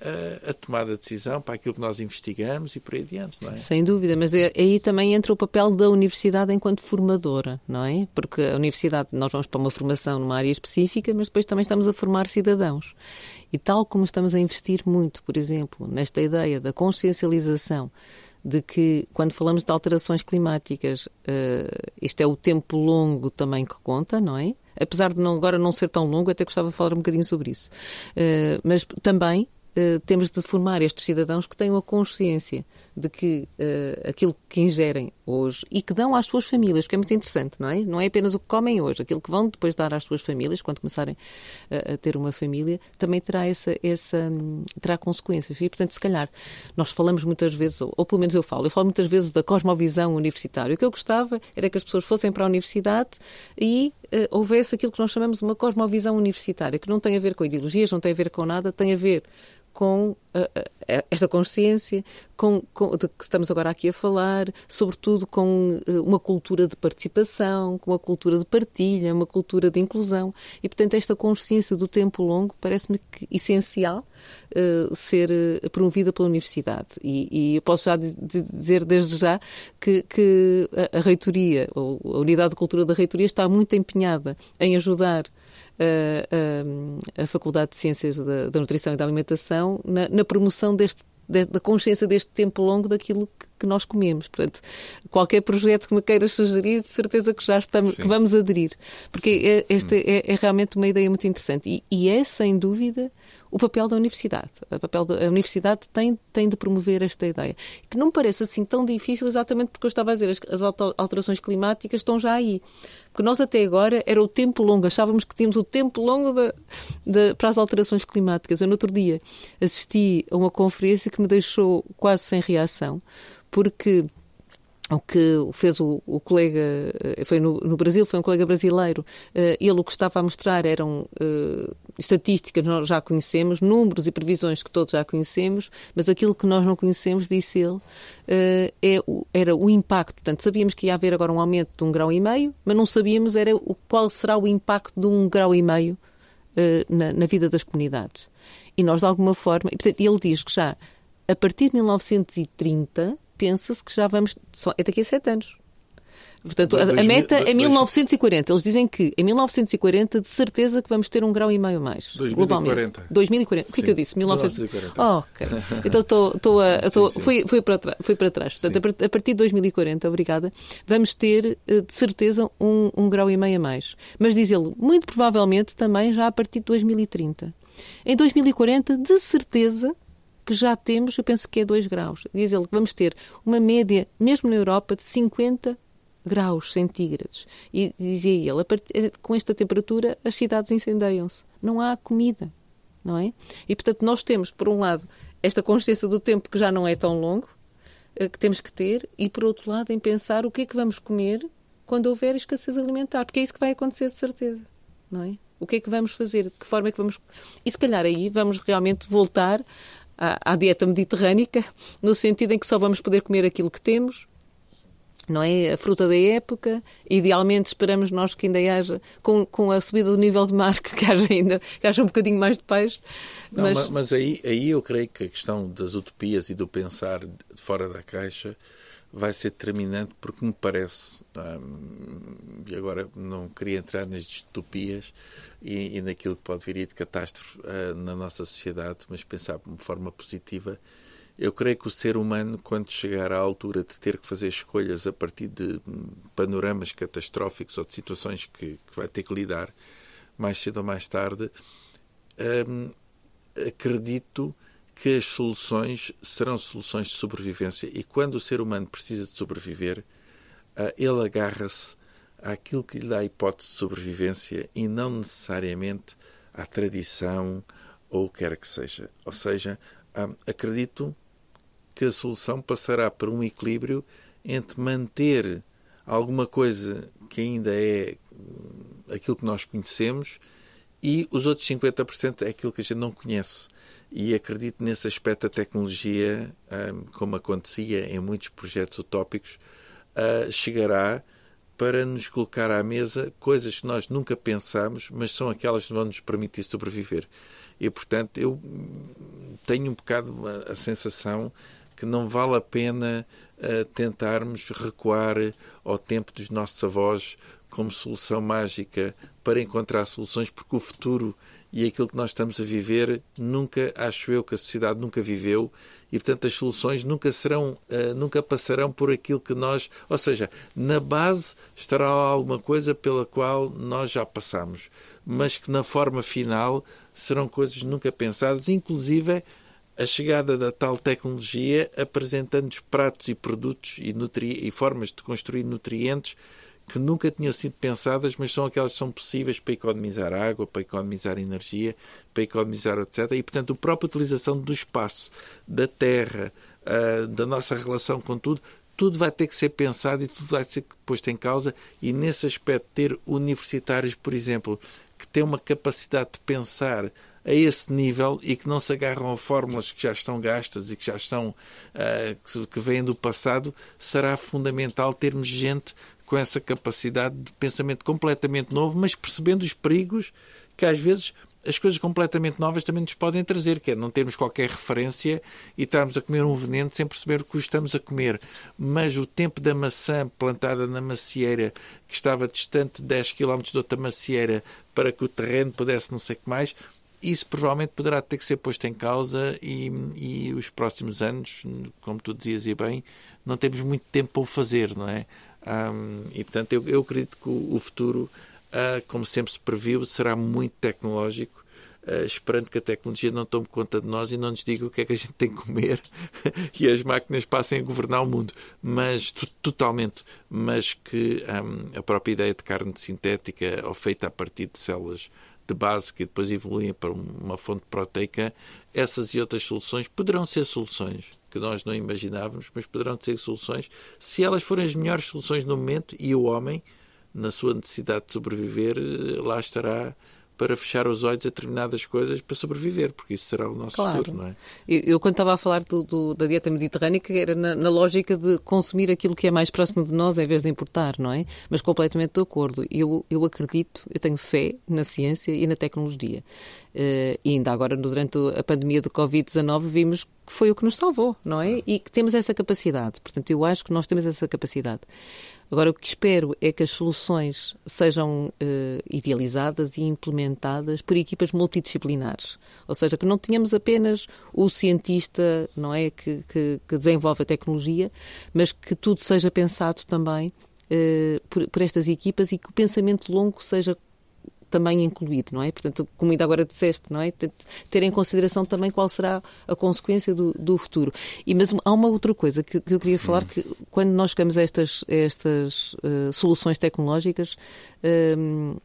a, a, tomada de decisão, para aquilo que nós investigamos e por aí adiante, não é? Sem dúvida, mas é, aí também entra o papel da universidade enquanto formadora, não é? Porque a universidade, nós vamos para uma formação numa área específica, mas depois também estamos a formar cidadãos. E tal como estamos a investir muito, por exemplo, nesta ideia da consciencialização de que, quando falamos de alterações climáticas, uh, isto é o tempo longo também que conta, não é? apesar de não, agora não ser tão longo, até gostava de falar um bocadinho sobre isso. Uh, mas também uh, temos de formar estes cidadãos que tenham a consciência de que uh, aquilo que ingerem hoje e que dão às suas famílias, porque é muito interessante, não é? Não é apenas o que comem hoje, aquilo que vão depois dar às suas famílias, quando começarem a, a ter uma família, também terá essa, essa terá consequências. E, portanto, se calhar, nós falamos muitas vezes, ou, ou pelo menos eu falo, eu falo muitas vezes da cosmovisão universitária. O que eu gostava era que as pessoas fossem para a universidade e uh, houvesse aquilo que nós chamamos de uma cosmovisão universitária, que não tem a ver com ideologias, não tem a ver com nada, tem a ver com uh, uh, esta consciência com, com, de que estamos agora aqui a falar, sobretudo com uh, uma cultura de participação, com uma cultura de partilha, uma cultura de inclusão. E, portanto, esta consciência do tempo longo parece-me essencial ser promovida pela Universidade. E, e eu posso já dizer desde já que, que a, a reitoria, ou a Unidade de Cultura da Reitoria, está muito empenhada em ajudar a, a, Faculdade de Ciências da, da, Nutrição e da Alimentação na, na promoção deste da consciência deste tempo longo daquilo que, que, nós comemos. Portanto, qualquer projeto que me queiras sugerir, de certeza que já estamos, que vamos aderir. Porque é, esta é, é, realmente uma ideia muito interessante. E, e, é, sem dúvida, o papel da universidade. O papel da a universidade tem, tem de promover esta ideia. Que não me parece assim tão difícil, exatamente porque eu estava a dizer, as, as alterações climáticas estão já aí. Porque nós até agora era o tempo longo, achávamos que tínhamos o tempo longo de, de, para as alterações climáticas. Eu no outro dia assisti a uma conferência que me deixou quase sem reação, porque o que fez o, o colega, eh, foi no, no, Brasil, foi um colega brasileiro, uh, ele o que estava a mostrar eram uh, estatísticas que nós já conhecemos, números e previsões que todos já conhecemos, mas aquilo que nós não conhecemos, disse ele, uh, é o, era o impacto. Portanto, sabíamos que ia haver agora um aumento de um grau e meio, mas não sabíamos era o, qual será o impacto de um grau e meio na, na vida das comunidades. E nós, de alguma forma, e, portanto, ele diz que já a partir de 1930 pensa-se que já vamos. Só, é daqui a sete anos. Portanto, a, a meta é 1940. Eles dizem que em 1940, de certeza que vamos ter um grau e meio mais. 2040. Globalmente. 2040. O que é que eu disse? 1940. Oh, ok. Então estou, estou a. Estou, sim, sim. Fui, fui, para trás, fui para trás. Portanto, a partir de 2040, obrigada, vamos ter, eh, de certeza, um, um grau e meio a mais. Mas diz ele, muito provavelmente também já a partir de 2030. Em 2040, de certeza, que já temos, eu penso que é 2 graus. Diz ele que vamos ter uma média, mesmo na Europa, de 50 graus centígrados. E dizia ele, partir, com esta temperatura as cidades incendeiam-se. Não há comida, não é? E portanto nós temos, por um lado, esta consciência do tempo que já não é tão longo, eh, que temos que ter, e por outro lado, em pensar o que é que vamos comer quando houver escassez alimentar, porque é isso que vai acontecer de certeza, não é? O que é que vamos fazer? De que forma é que vamos. E se calhar aí vamos realmente voltar à, à dieta mediterrânica, no sentido em que só vamos poder comer aquilo que temos, não é? A fruta da época. Idealmente esperamos nós que ainda haja, com, com a subida do nível de mar, <laughs> que haja ainda que haja um bocadinho mais de peixe. Mas, Não, mas aí, aí eu creio que a questão das utopias e do pensar fora da caixa vai ser determinante porque me parece, hum, e agora não queria entrar nas distopias e, e naquilo que pode vir de catástrofe uh, na nossa sociedade, mas pensar de uma forma positiva, eu creio que o ser humano, quando chegar à altura de ter que fazer escolhas a partir de panoramas catastróficos ou de situações que, que vai ter que lidar, mais cedo ou mais tarde, hum, acredito que as soluções serão soluções de sobrevivência e quando o ser humano precisa de sobreviver, ah, ele agarra-se àquilo que lhe dá a hipótese de sobrevivência e não necessariamente à tradição ou o que quer que seja. Ou seja, ah, acredito que a solução passará por um equilíbrio entre manter alguma coisa que ainda é aquilo que nós conhecemos e os outros 50% é aquilo que a gente não conhece. E acredito nesse aspecto da tecnologia, como acontecia em muitos projetos utópicos, chegará para nos colocar à mesa coisas que nós nunca pensamos, mas são aquelas que vão nos permitir sobreviver. E, portanto, eu tenho um bocado a, sensação que não vale a pena uh, tentarmos recuar ao tempo dos nossos avós como solução mágica para encontrar soluções, porque o futuro e aquilo que nós estamos a viver nunca, acho eu, que a sociedade nunca viveu. E, portanto, as soluções nunca serão, uh, nunca passarão por aquilo que nós, ou seja, na base estará alguma coisa pela qual nós já passamos, mas que na forma final serão coisas nunca pensadas, inclusive a chegada da tal tecnologia apresentando-nos pratos e produtos e, e formas de construir nutrientes que nunca tinham sido pensadas, mas são aquelas que são possíveis para economizar água, para economizar energia, para economizar etc. E, portanto, a própria utilização do espaço, da terra, uh, da nossa relação com tudo, tudo vai ter que ser pensado e tudo vai ser posto em causa. E, nesse aspecto, ter universitários, por exemplo, que têm uma capacidade de pensar a esse nível e que não se agarram a fórmulas que já estão gastas e que já estão uh, que vêm do passado, será fundamental termos gente com essa capacidade de pensamento completamente novo, mas percebendo os perigos que às vezes as coisas completamente novas também nos podem trazer, que é não termos qualquer referência e estarmos a comer um veneno sem perceber o que estamos a comer. Mas o tempo da maçã plantada na macieira, que estava distante de 10 km de outra macieira, para que o terreno pudesse não sei o que mais, isso provavelmente poderá ter que ser posto em causa e, e os próximos anos, como tu dizias e bem, não temos muito tempo para o fazer, não é? Um, e, portanto, eu, eu, acredito que o, futuro, uh, como sempre se previu, será muito tecnológico, uh, esperando que a tecnologia não tome conta de nós e não nos diga o que é que a gente tem que comer <laughs> e as máquinas passem a governar o mundo. Mas, totalmente. Mas que um, a própria ideia de carne sintética ou feita a partir de células de base que depois evoluem para uma fonte proteica, essas e outras soluções poderão ser soluções que nós não imaginávamos, mas poderão ser soluções. Se elas forem as melhores soluções no momento e o homem, na sua necessidade de sobreviver, eh, lá estará para fechar os olhos a determinadas coisas para sobreviver, porque isso será o nosso claro. futuro, não é? Eu, eu quando estava a falar do, do, da dieta mediterrânica, era na, na, lógica de consumir aquilo que é mais próximo de nós em vez de importar, não é? Mas completamente de acordo. Eu, eu acredito, eu tenho fé na ciência e na tecnologia. Uh, e ainda agora, durante a pandemia do Covid-19, vimos que foi o que nos salvou, não é? E que temos essa capacidade. Portanto, eu acho que nós temos essa capacidade. Agora, o que espero é que as soluções sejam uh, idealizadas e implementadas por equipas multidisciplinares. Ou seja, que não tenhamos apenas o cientista não é, que, que, que desenvolve a tecnologia, mas que tudo seja pensado também uh, por, por estas equipas e que o pensamento longo seja também incluído, não é? Portanto, como ainda agora disseste, não é? Ter em consideração também qual será a consequência do, do futuro. E mas há uma outra coisa que, que eu queria falar, que quando nós chegamos a estas, a estas uh, soluções tecnológicas, uh,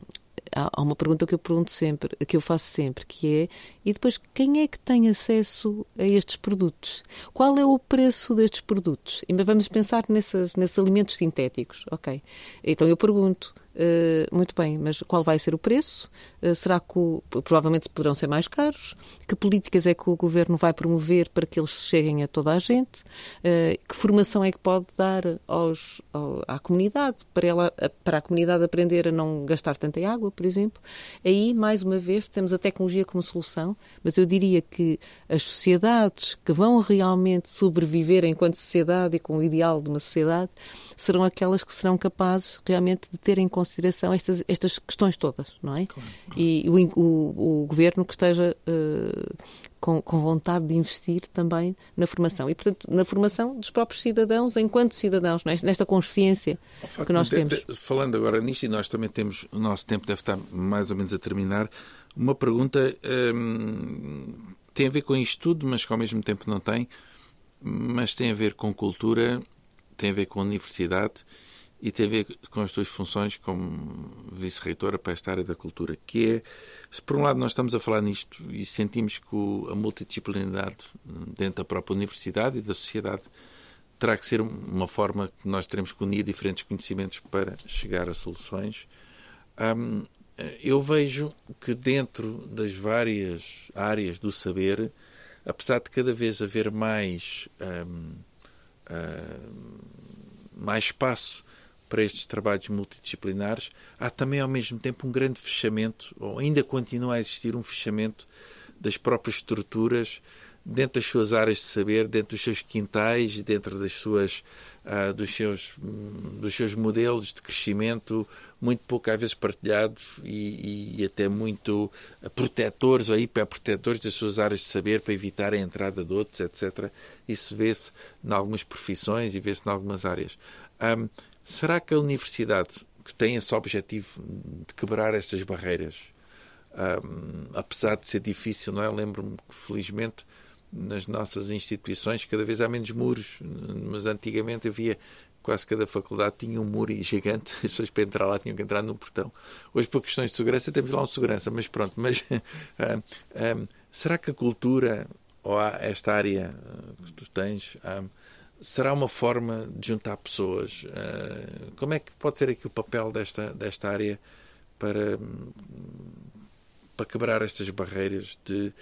há uma pergunta que eu pergunto sempre, que eu faço sempre, que é e depois quem é que tem acesso a estes produtos? Qual é o preço destes produtos? E vamos pensar nessas, nesses alimentos sintéticos, ok? Então eu pergunto, Uh, muito bem, mas qual vai ser o preço? Uh, será que o, provavelmente poderão ser mais caros? Que políticas é que o governo vai promover para que eles cheguem a toda a gente? Uh, que formação é que pode dar aos, ao, à comunidade para, ela, para a comunidade aprender a não gastar tanta água, por exemplo? Aí, mais uma vez, temos a tecnologia como solução, mas eu diria que as sociedades que vão realmente sobreviver enquanto sociedade e com o ideal de uma sociedade serão aquelas que serão capazes realmente de ter em consideração estas, estas questões todas, não é? Claro. E o, o, o, governo que esteja uh, com, com, vontade de investir também na formação. E, portanto, na formação dos próprios cidadãos enquanto cidadãos, nesta consciência facto, que nós temos. De, falando agora nisto, e nós também temos, o nosso tempo deve estar mais ou menos a terminar, uma pergunta hum, tem a ver com isto tudo, mas que ao mesmo tempo não tem, mas tem a ver com cultura tem a ver com a universidade e ver com as tuas funções como vice-reitora para esta área da cultura, que é, se por um lado nós estamos a falar nisto e sentimos que a multidisciplinaridade dentro da própria universidade e da sociedade terá que ser uma forma que nós teremos que unir diferentes conhecimentos para chegar a soluções. Um, eu vejo que dentro das várias áreas do saber, apesar de cada vez haver mais, um, um, mais espaço para estes trabalhos multidisciplinares, há também ao mesmo tempo um grande fechamento, ou ainda continua a existir um fechamento das próprias estruturas dentro das suas áreas de saber, dentro dos seus quintais, dentro das suas, uh, dos, seus, um, dos seus modelos de crescimento, muito pouco às vezes partilhados e, e até muito protetores ou hiperprotetores das suas áreas de saber para evitar a entrada de outros, etc. Isso vê-se em algumas profissões e vê-se em algumas áreas. Um, será que a universidade, que tem esse objetivo de quebrar estas barreiras, um, apesar de ser difícil, não é? Lembro-me que, felizmente, nas nossas instituições cada vez há menos muros, mas antigamente havia quase cada faculdade tinha um muro gigante, <laughs> as pessoas para entrar lá tinham que entrar no portão. Hoje, por questões de segurança, temos lá um segurança, mas pronto. Mas <laughs> um, um, será que a cultura, ou esta área que tu tens, um, será uma forma de juntar pessoas? Uh, como é que pode ser aqui o papel desta, desta área para, para quebrar estas barreiras de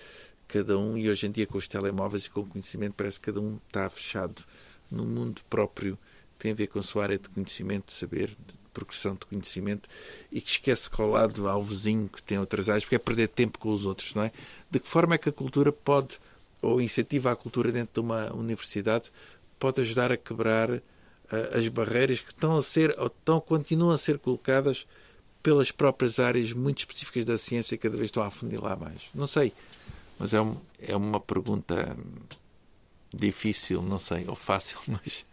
cada um, e hoje em dia com os telemóveis e com o conhecimento, parece que cada um está fechado no mundo próprio que tem a ver com a sua área de conhecimento, de saber, de progressão de conhecimento e que esquece que ao lado ao vizinho que tem outras áreas, porque é perder tempo com os outros, não é? De que forma é que a cultura pode, ou incentiva a cultura dentro de uma universidade, pode ajudar a quebrar uh, as barreiras que estão a ser, ou estão, continuam a ser colocadas pelas próprias áreas muito específicas da ciência e cada vez estão a afunilar mais. Não sei. Mas é, um, é uma pergunta difícil, não sei, ou fácil, <laughs> mas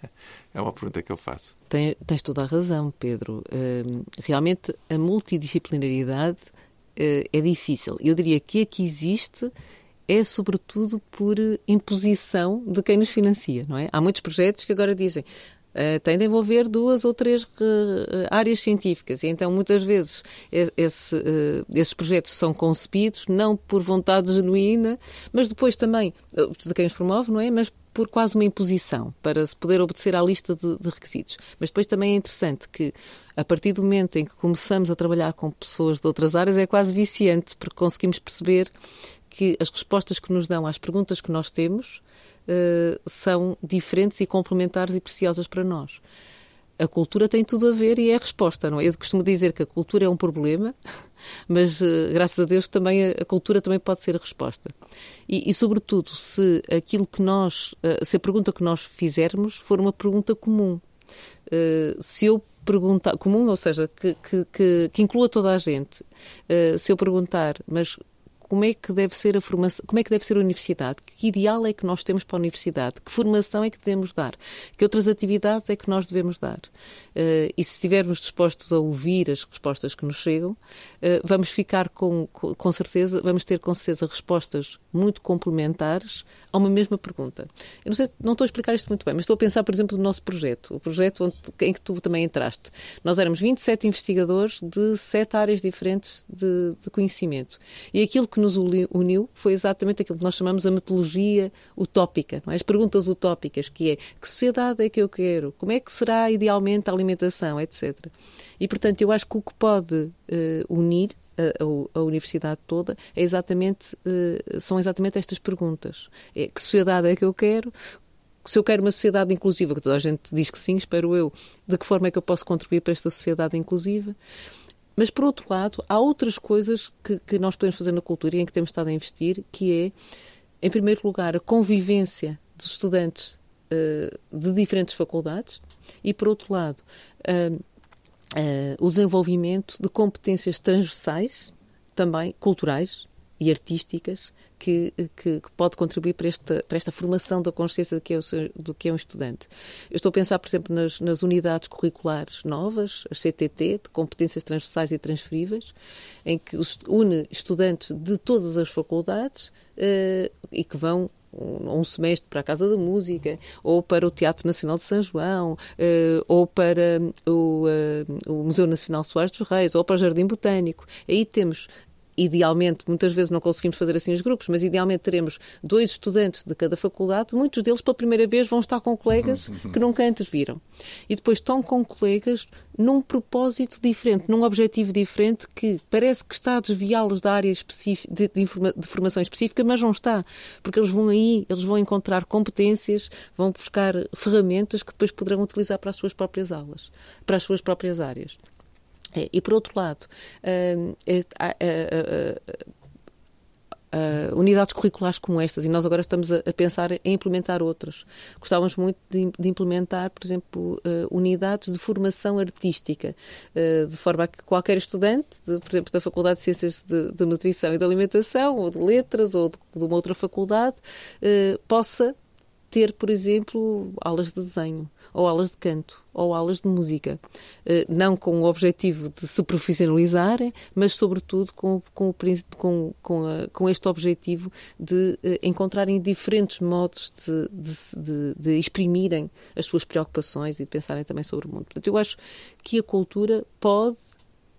é uma pergunta que eu faço. Tens, tens toda a razão, Pedro. Uh, realmente a multidisciplinaridade uh, é difícil. Eu diria que a que existe é sobretudo por imposição de quem nos financia, não é? Há muitos projetos que agora dizem Uh, tem de envolver duas ou três uh, áreas científicas. E então, muitas vezes, esse, uh, esses projetos são concebidos não por vontade genuína, mas depois também de quem os promove, não é? Mas por quase uma imposição, para se poder obedecer à lista de, de requisitos. Mas depois também é interessante que, a partir do momento em que começamos a trabalhar com pessoas de outras áreas, é quase viciante, porque conseguimos perceber que as respostas que nos dão às perguntas que nós temos uh, são diferentes e complementares e preciosas para nós. A cultura tem tudo a ver e é a resposta, não é? Eu costumo dizer que a cultura é um problema, <laughs> mas uh, graças a Deus também a, a, cultura também pode ser a resposta. E, e sobretudo, se aquilo que nós, uh, se a pergunta que nós fizermos for uma pergunta comum. se eu perguntar, comum, ou seja, que, que, que, que inclua toda a gente, se eu perguntar, mas como é que deve ser a formação, como é que deve ser a universidade, que ideal é que nós temos para a universidade, que formação é que devemos dar, que outras atividades é que nós devemos dar. Uh, e se estivermos dispostos a ouvir as respostas que nos chegam, uh, vamos ficar com, com certeza, vamos ter com certeza respostas muito complementares a uma mesma pergunta. Eu não sei, não estou a explicar isto muito bem, mas estou a pensar, por exemplo, no nosso projeto, o projeto onde, em que tu também entraste. Nós éramos 27 investigadores de sete áreas diferentes de, de conhecimento. E aquilo que nos uniu foi exatamente aquilo que nós chamamos a metodologia utópica, é? as perguntas utópicas, que é que sociedade é que eu quero, como é que será idealmente a alimentação, etc. E, portanto, eu acho que o que pode uh, unir a, a, universidade toda é exatamente, uh, são exatamente estas perguntas. É, que sociedade é que eu quero? Se eu quero uma sociedade inclusiva, que toda a gente diz que sim, espero eu, de que forma é que eu posso contribuir para esta sociedade inclusiva? Mas, por outro lado, há outras coisas que, que nós podemos fazer na cultura e em que temos estado a investir, que é, em primeiro lugar, a convivência dos estudantes uh, de diferentes faculdades e, por outro lado, uh, uh, o desenvolvimento de competências transversais, também culturais e artísticas, que, que, que, pode contribuir para esta, para esta formação da consciência do que, é o, do que é um estudante. Eu estou a pensar, por exemplo, nas, nas unidades curriculares novas, as CTT, de competências transversais e transferíveis, em que une estudantes de todas as faculdades uh, e que vão um, um, semestre para a Casa da Música, ou para o Teatro Nacional de São João, uh, ou para o, uh, o Museu Nacional Soares dos Reis, ou para o Jardim Botânico. Aí temos idealmente, muitas vezes não conseguimos fazer assim os grupos, mas idealmente teremos dois estudantes de cada faculdade, muitos deles pela primeira vez vão estar com colegas que nunca antes viram. E depois estão com colegas num propósito diferente, num objetivo diferente que parece que está a desviá-los da área específica, de, de, de, formação específica, mas não está. Porque eles vão aí, eles vão encontrar competências, vão buscar ferramentas que depois poderão utilizar para as suas próprias aulas, para as suas próprias áreas. É, e, por outro lado, uh, uh, unidades curriculares como estas, e nós agora estamos a, a pensar em implementar outras. Gostávamos muito de, de implementar, por exemplo, unidades de formação artística, de forma a que qualquer estudante, de, por exemplo, da Faculdade de Ciências de, de, Nutrição e de Alimentação, ou de Letras, ou de, de uma outra faculdade, possa ter, por exemplo, aulas de desenho, ou aulas de canto, ou aulas de música. Eh, não com o objetivo de se profissionalizarem, mas, sobretudo, com, com, com, com, a, com este objetivo de eh, encontrarem diferentes modos de, de, de, exprimirem as suas preocupações e de pensarem também sobre o mundo. Portanto, eu acho que a cultura pode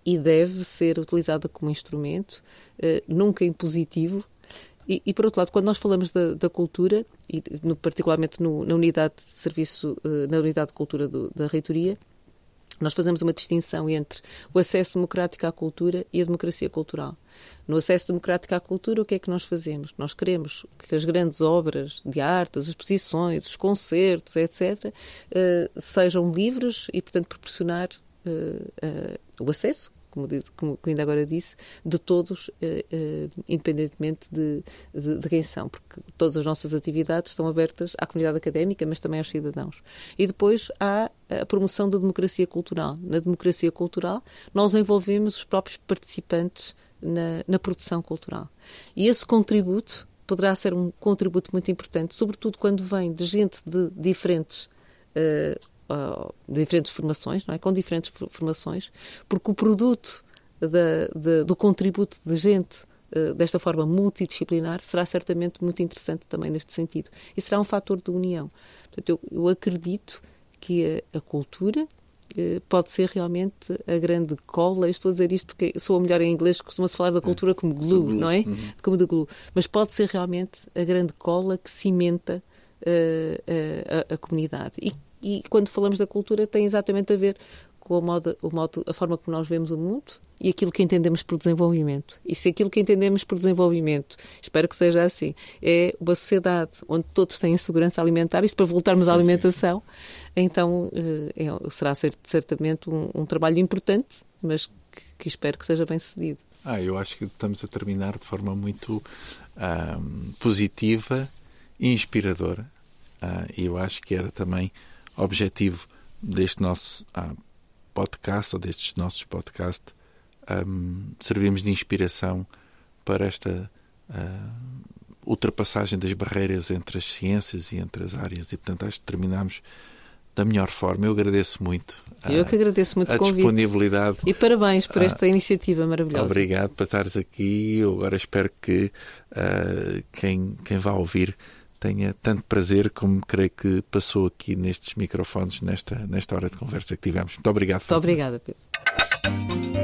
e deve ser utilizada como instrumento, eh, nunca impositivo, e, e, por outro lado, quando nós falamos da, da cultura, e no, particularmente no, na unidade de serviço, eh, na unidade de cultura do, da reitoria, nós fazemos uma distinção entre o acesso democrático à cultura e a democracia cultural. No acesso democrático à cultura, o que é que nós fazemos? Nós queremos que as grandes obras de arte, as exposições, os concertos, etc., eh, sejam livres e, portanto, proporcionar eh, o acesso como, como ainda agora disse, de todos, eh, eh, independentemente de, de, de, quem são, porque todas as nossas atividades estão abertas à comunidade académica, mas também aos cidadãos. E depois há a promoção da democracia cultural. Na democracia cultural, nós envolvemos os próprios participantes na, na produção cultural. E esse contributo poderá ser um contributo muito importante, sobretudo quando vem de gente de diferentes uh, uh, diferentes formações, não é? com diferentes formações, porque o produto da, do contributo de gente uh, desta forma multidisciplinar será certamente muito interessante também neste sentido. E será um fator de união. Portanto, eu, eu acredito que a, a cultura uh, pode ser realmente a grande cola. Eu estou a dizer isto porque sou a melhor em inglês, costuma-se falar da cultura como glue, glue. não é? Uhum. Como de glue. Mas pode ser realmente a grande cola que cimenta uh, a, a, comunidade e e quando falamos da cultura tem exatamente a ver com a, moda, o modo, a forma como nós vemos o mundo e aquilo que entendemos por desenvolvimento. E se aquilo que entendemos por desenvolvimento, espero que seja assim, é uma sociedade onde todos têm segurança alimentar, isto para voltarmos sim, à alimentação, sim. então eh, é, será certamente um, um, trabalho importante, mas que, que, espero que seja bem sucedido. Ah, eu acho que estamos a terminar de forma muito positiva e inspiradora. Ah, e eu acho que era também objetivo deste nosso ah, podcast, ou destes nossos podcasts, um, servimos de inspiração para esta uh, ultrapassagem das barreiras entre as ciências e entre as áreas. E, portanto, acho que terminamos da melhor forma. Eu agradeço muito. Eu que agradeço muito a convite. disponibilidade. E parabéns por esta iniciativa maravilhosa. Obrigado por estares aqui. Eu agora espero que uh, quem, quem vá ouvir tenha tanto prazer como creio que passou aqui nestes microfones, nesta, nesta hora de conversa que tivemos. Muito obrigado. Muito obrigada, Pedro.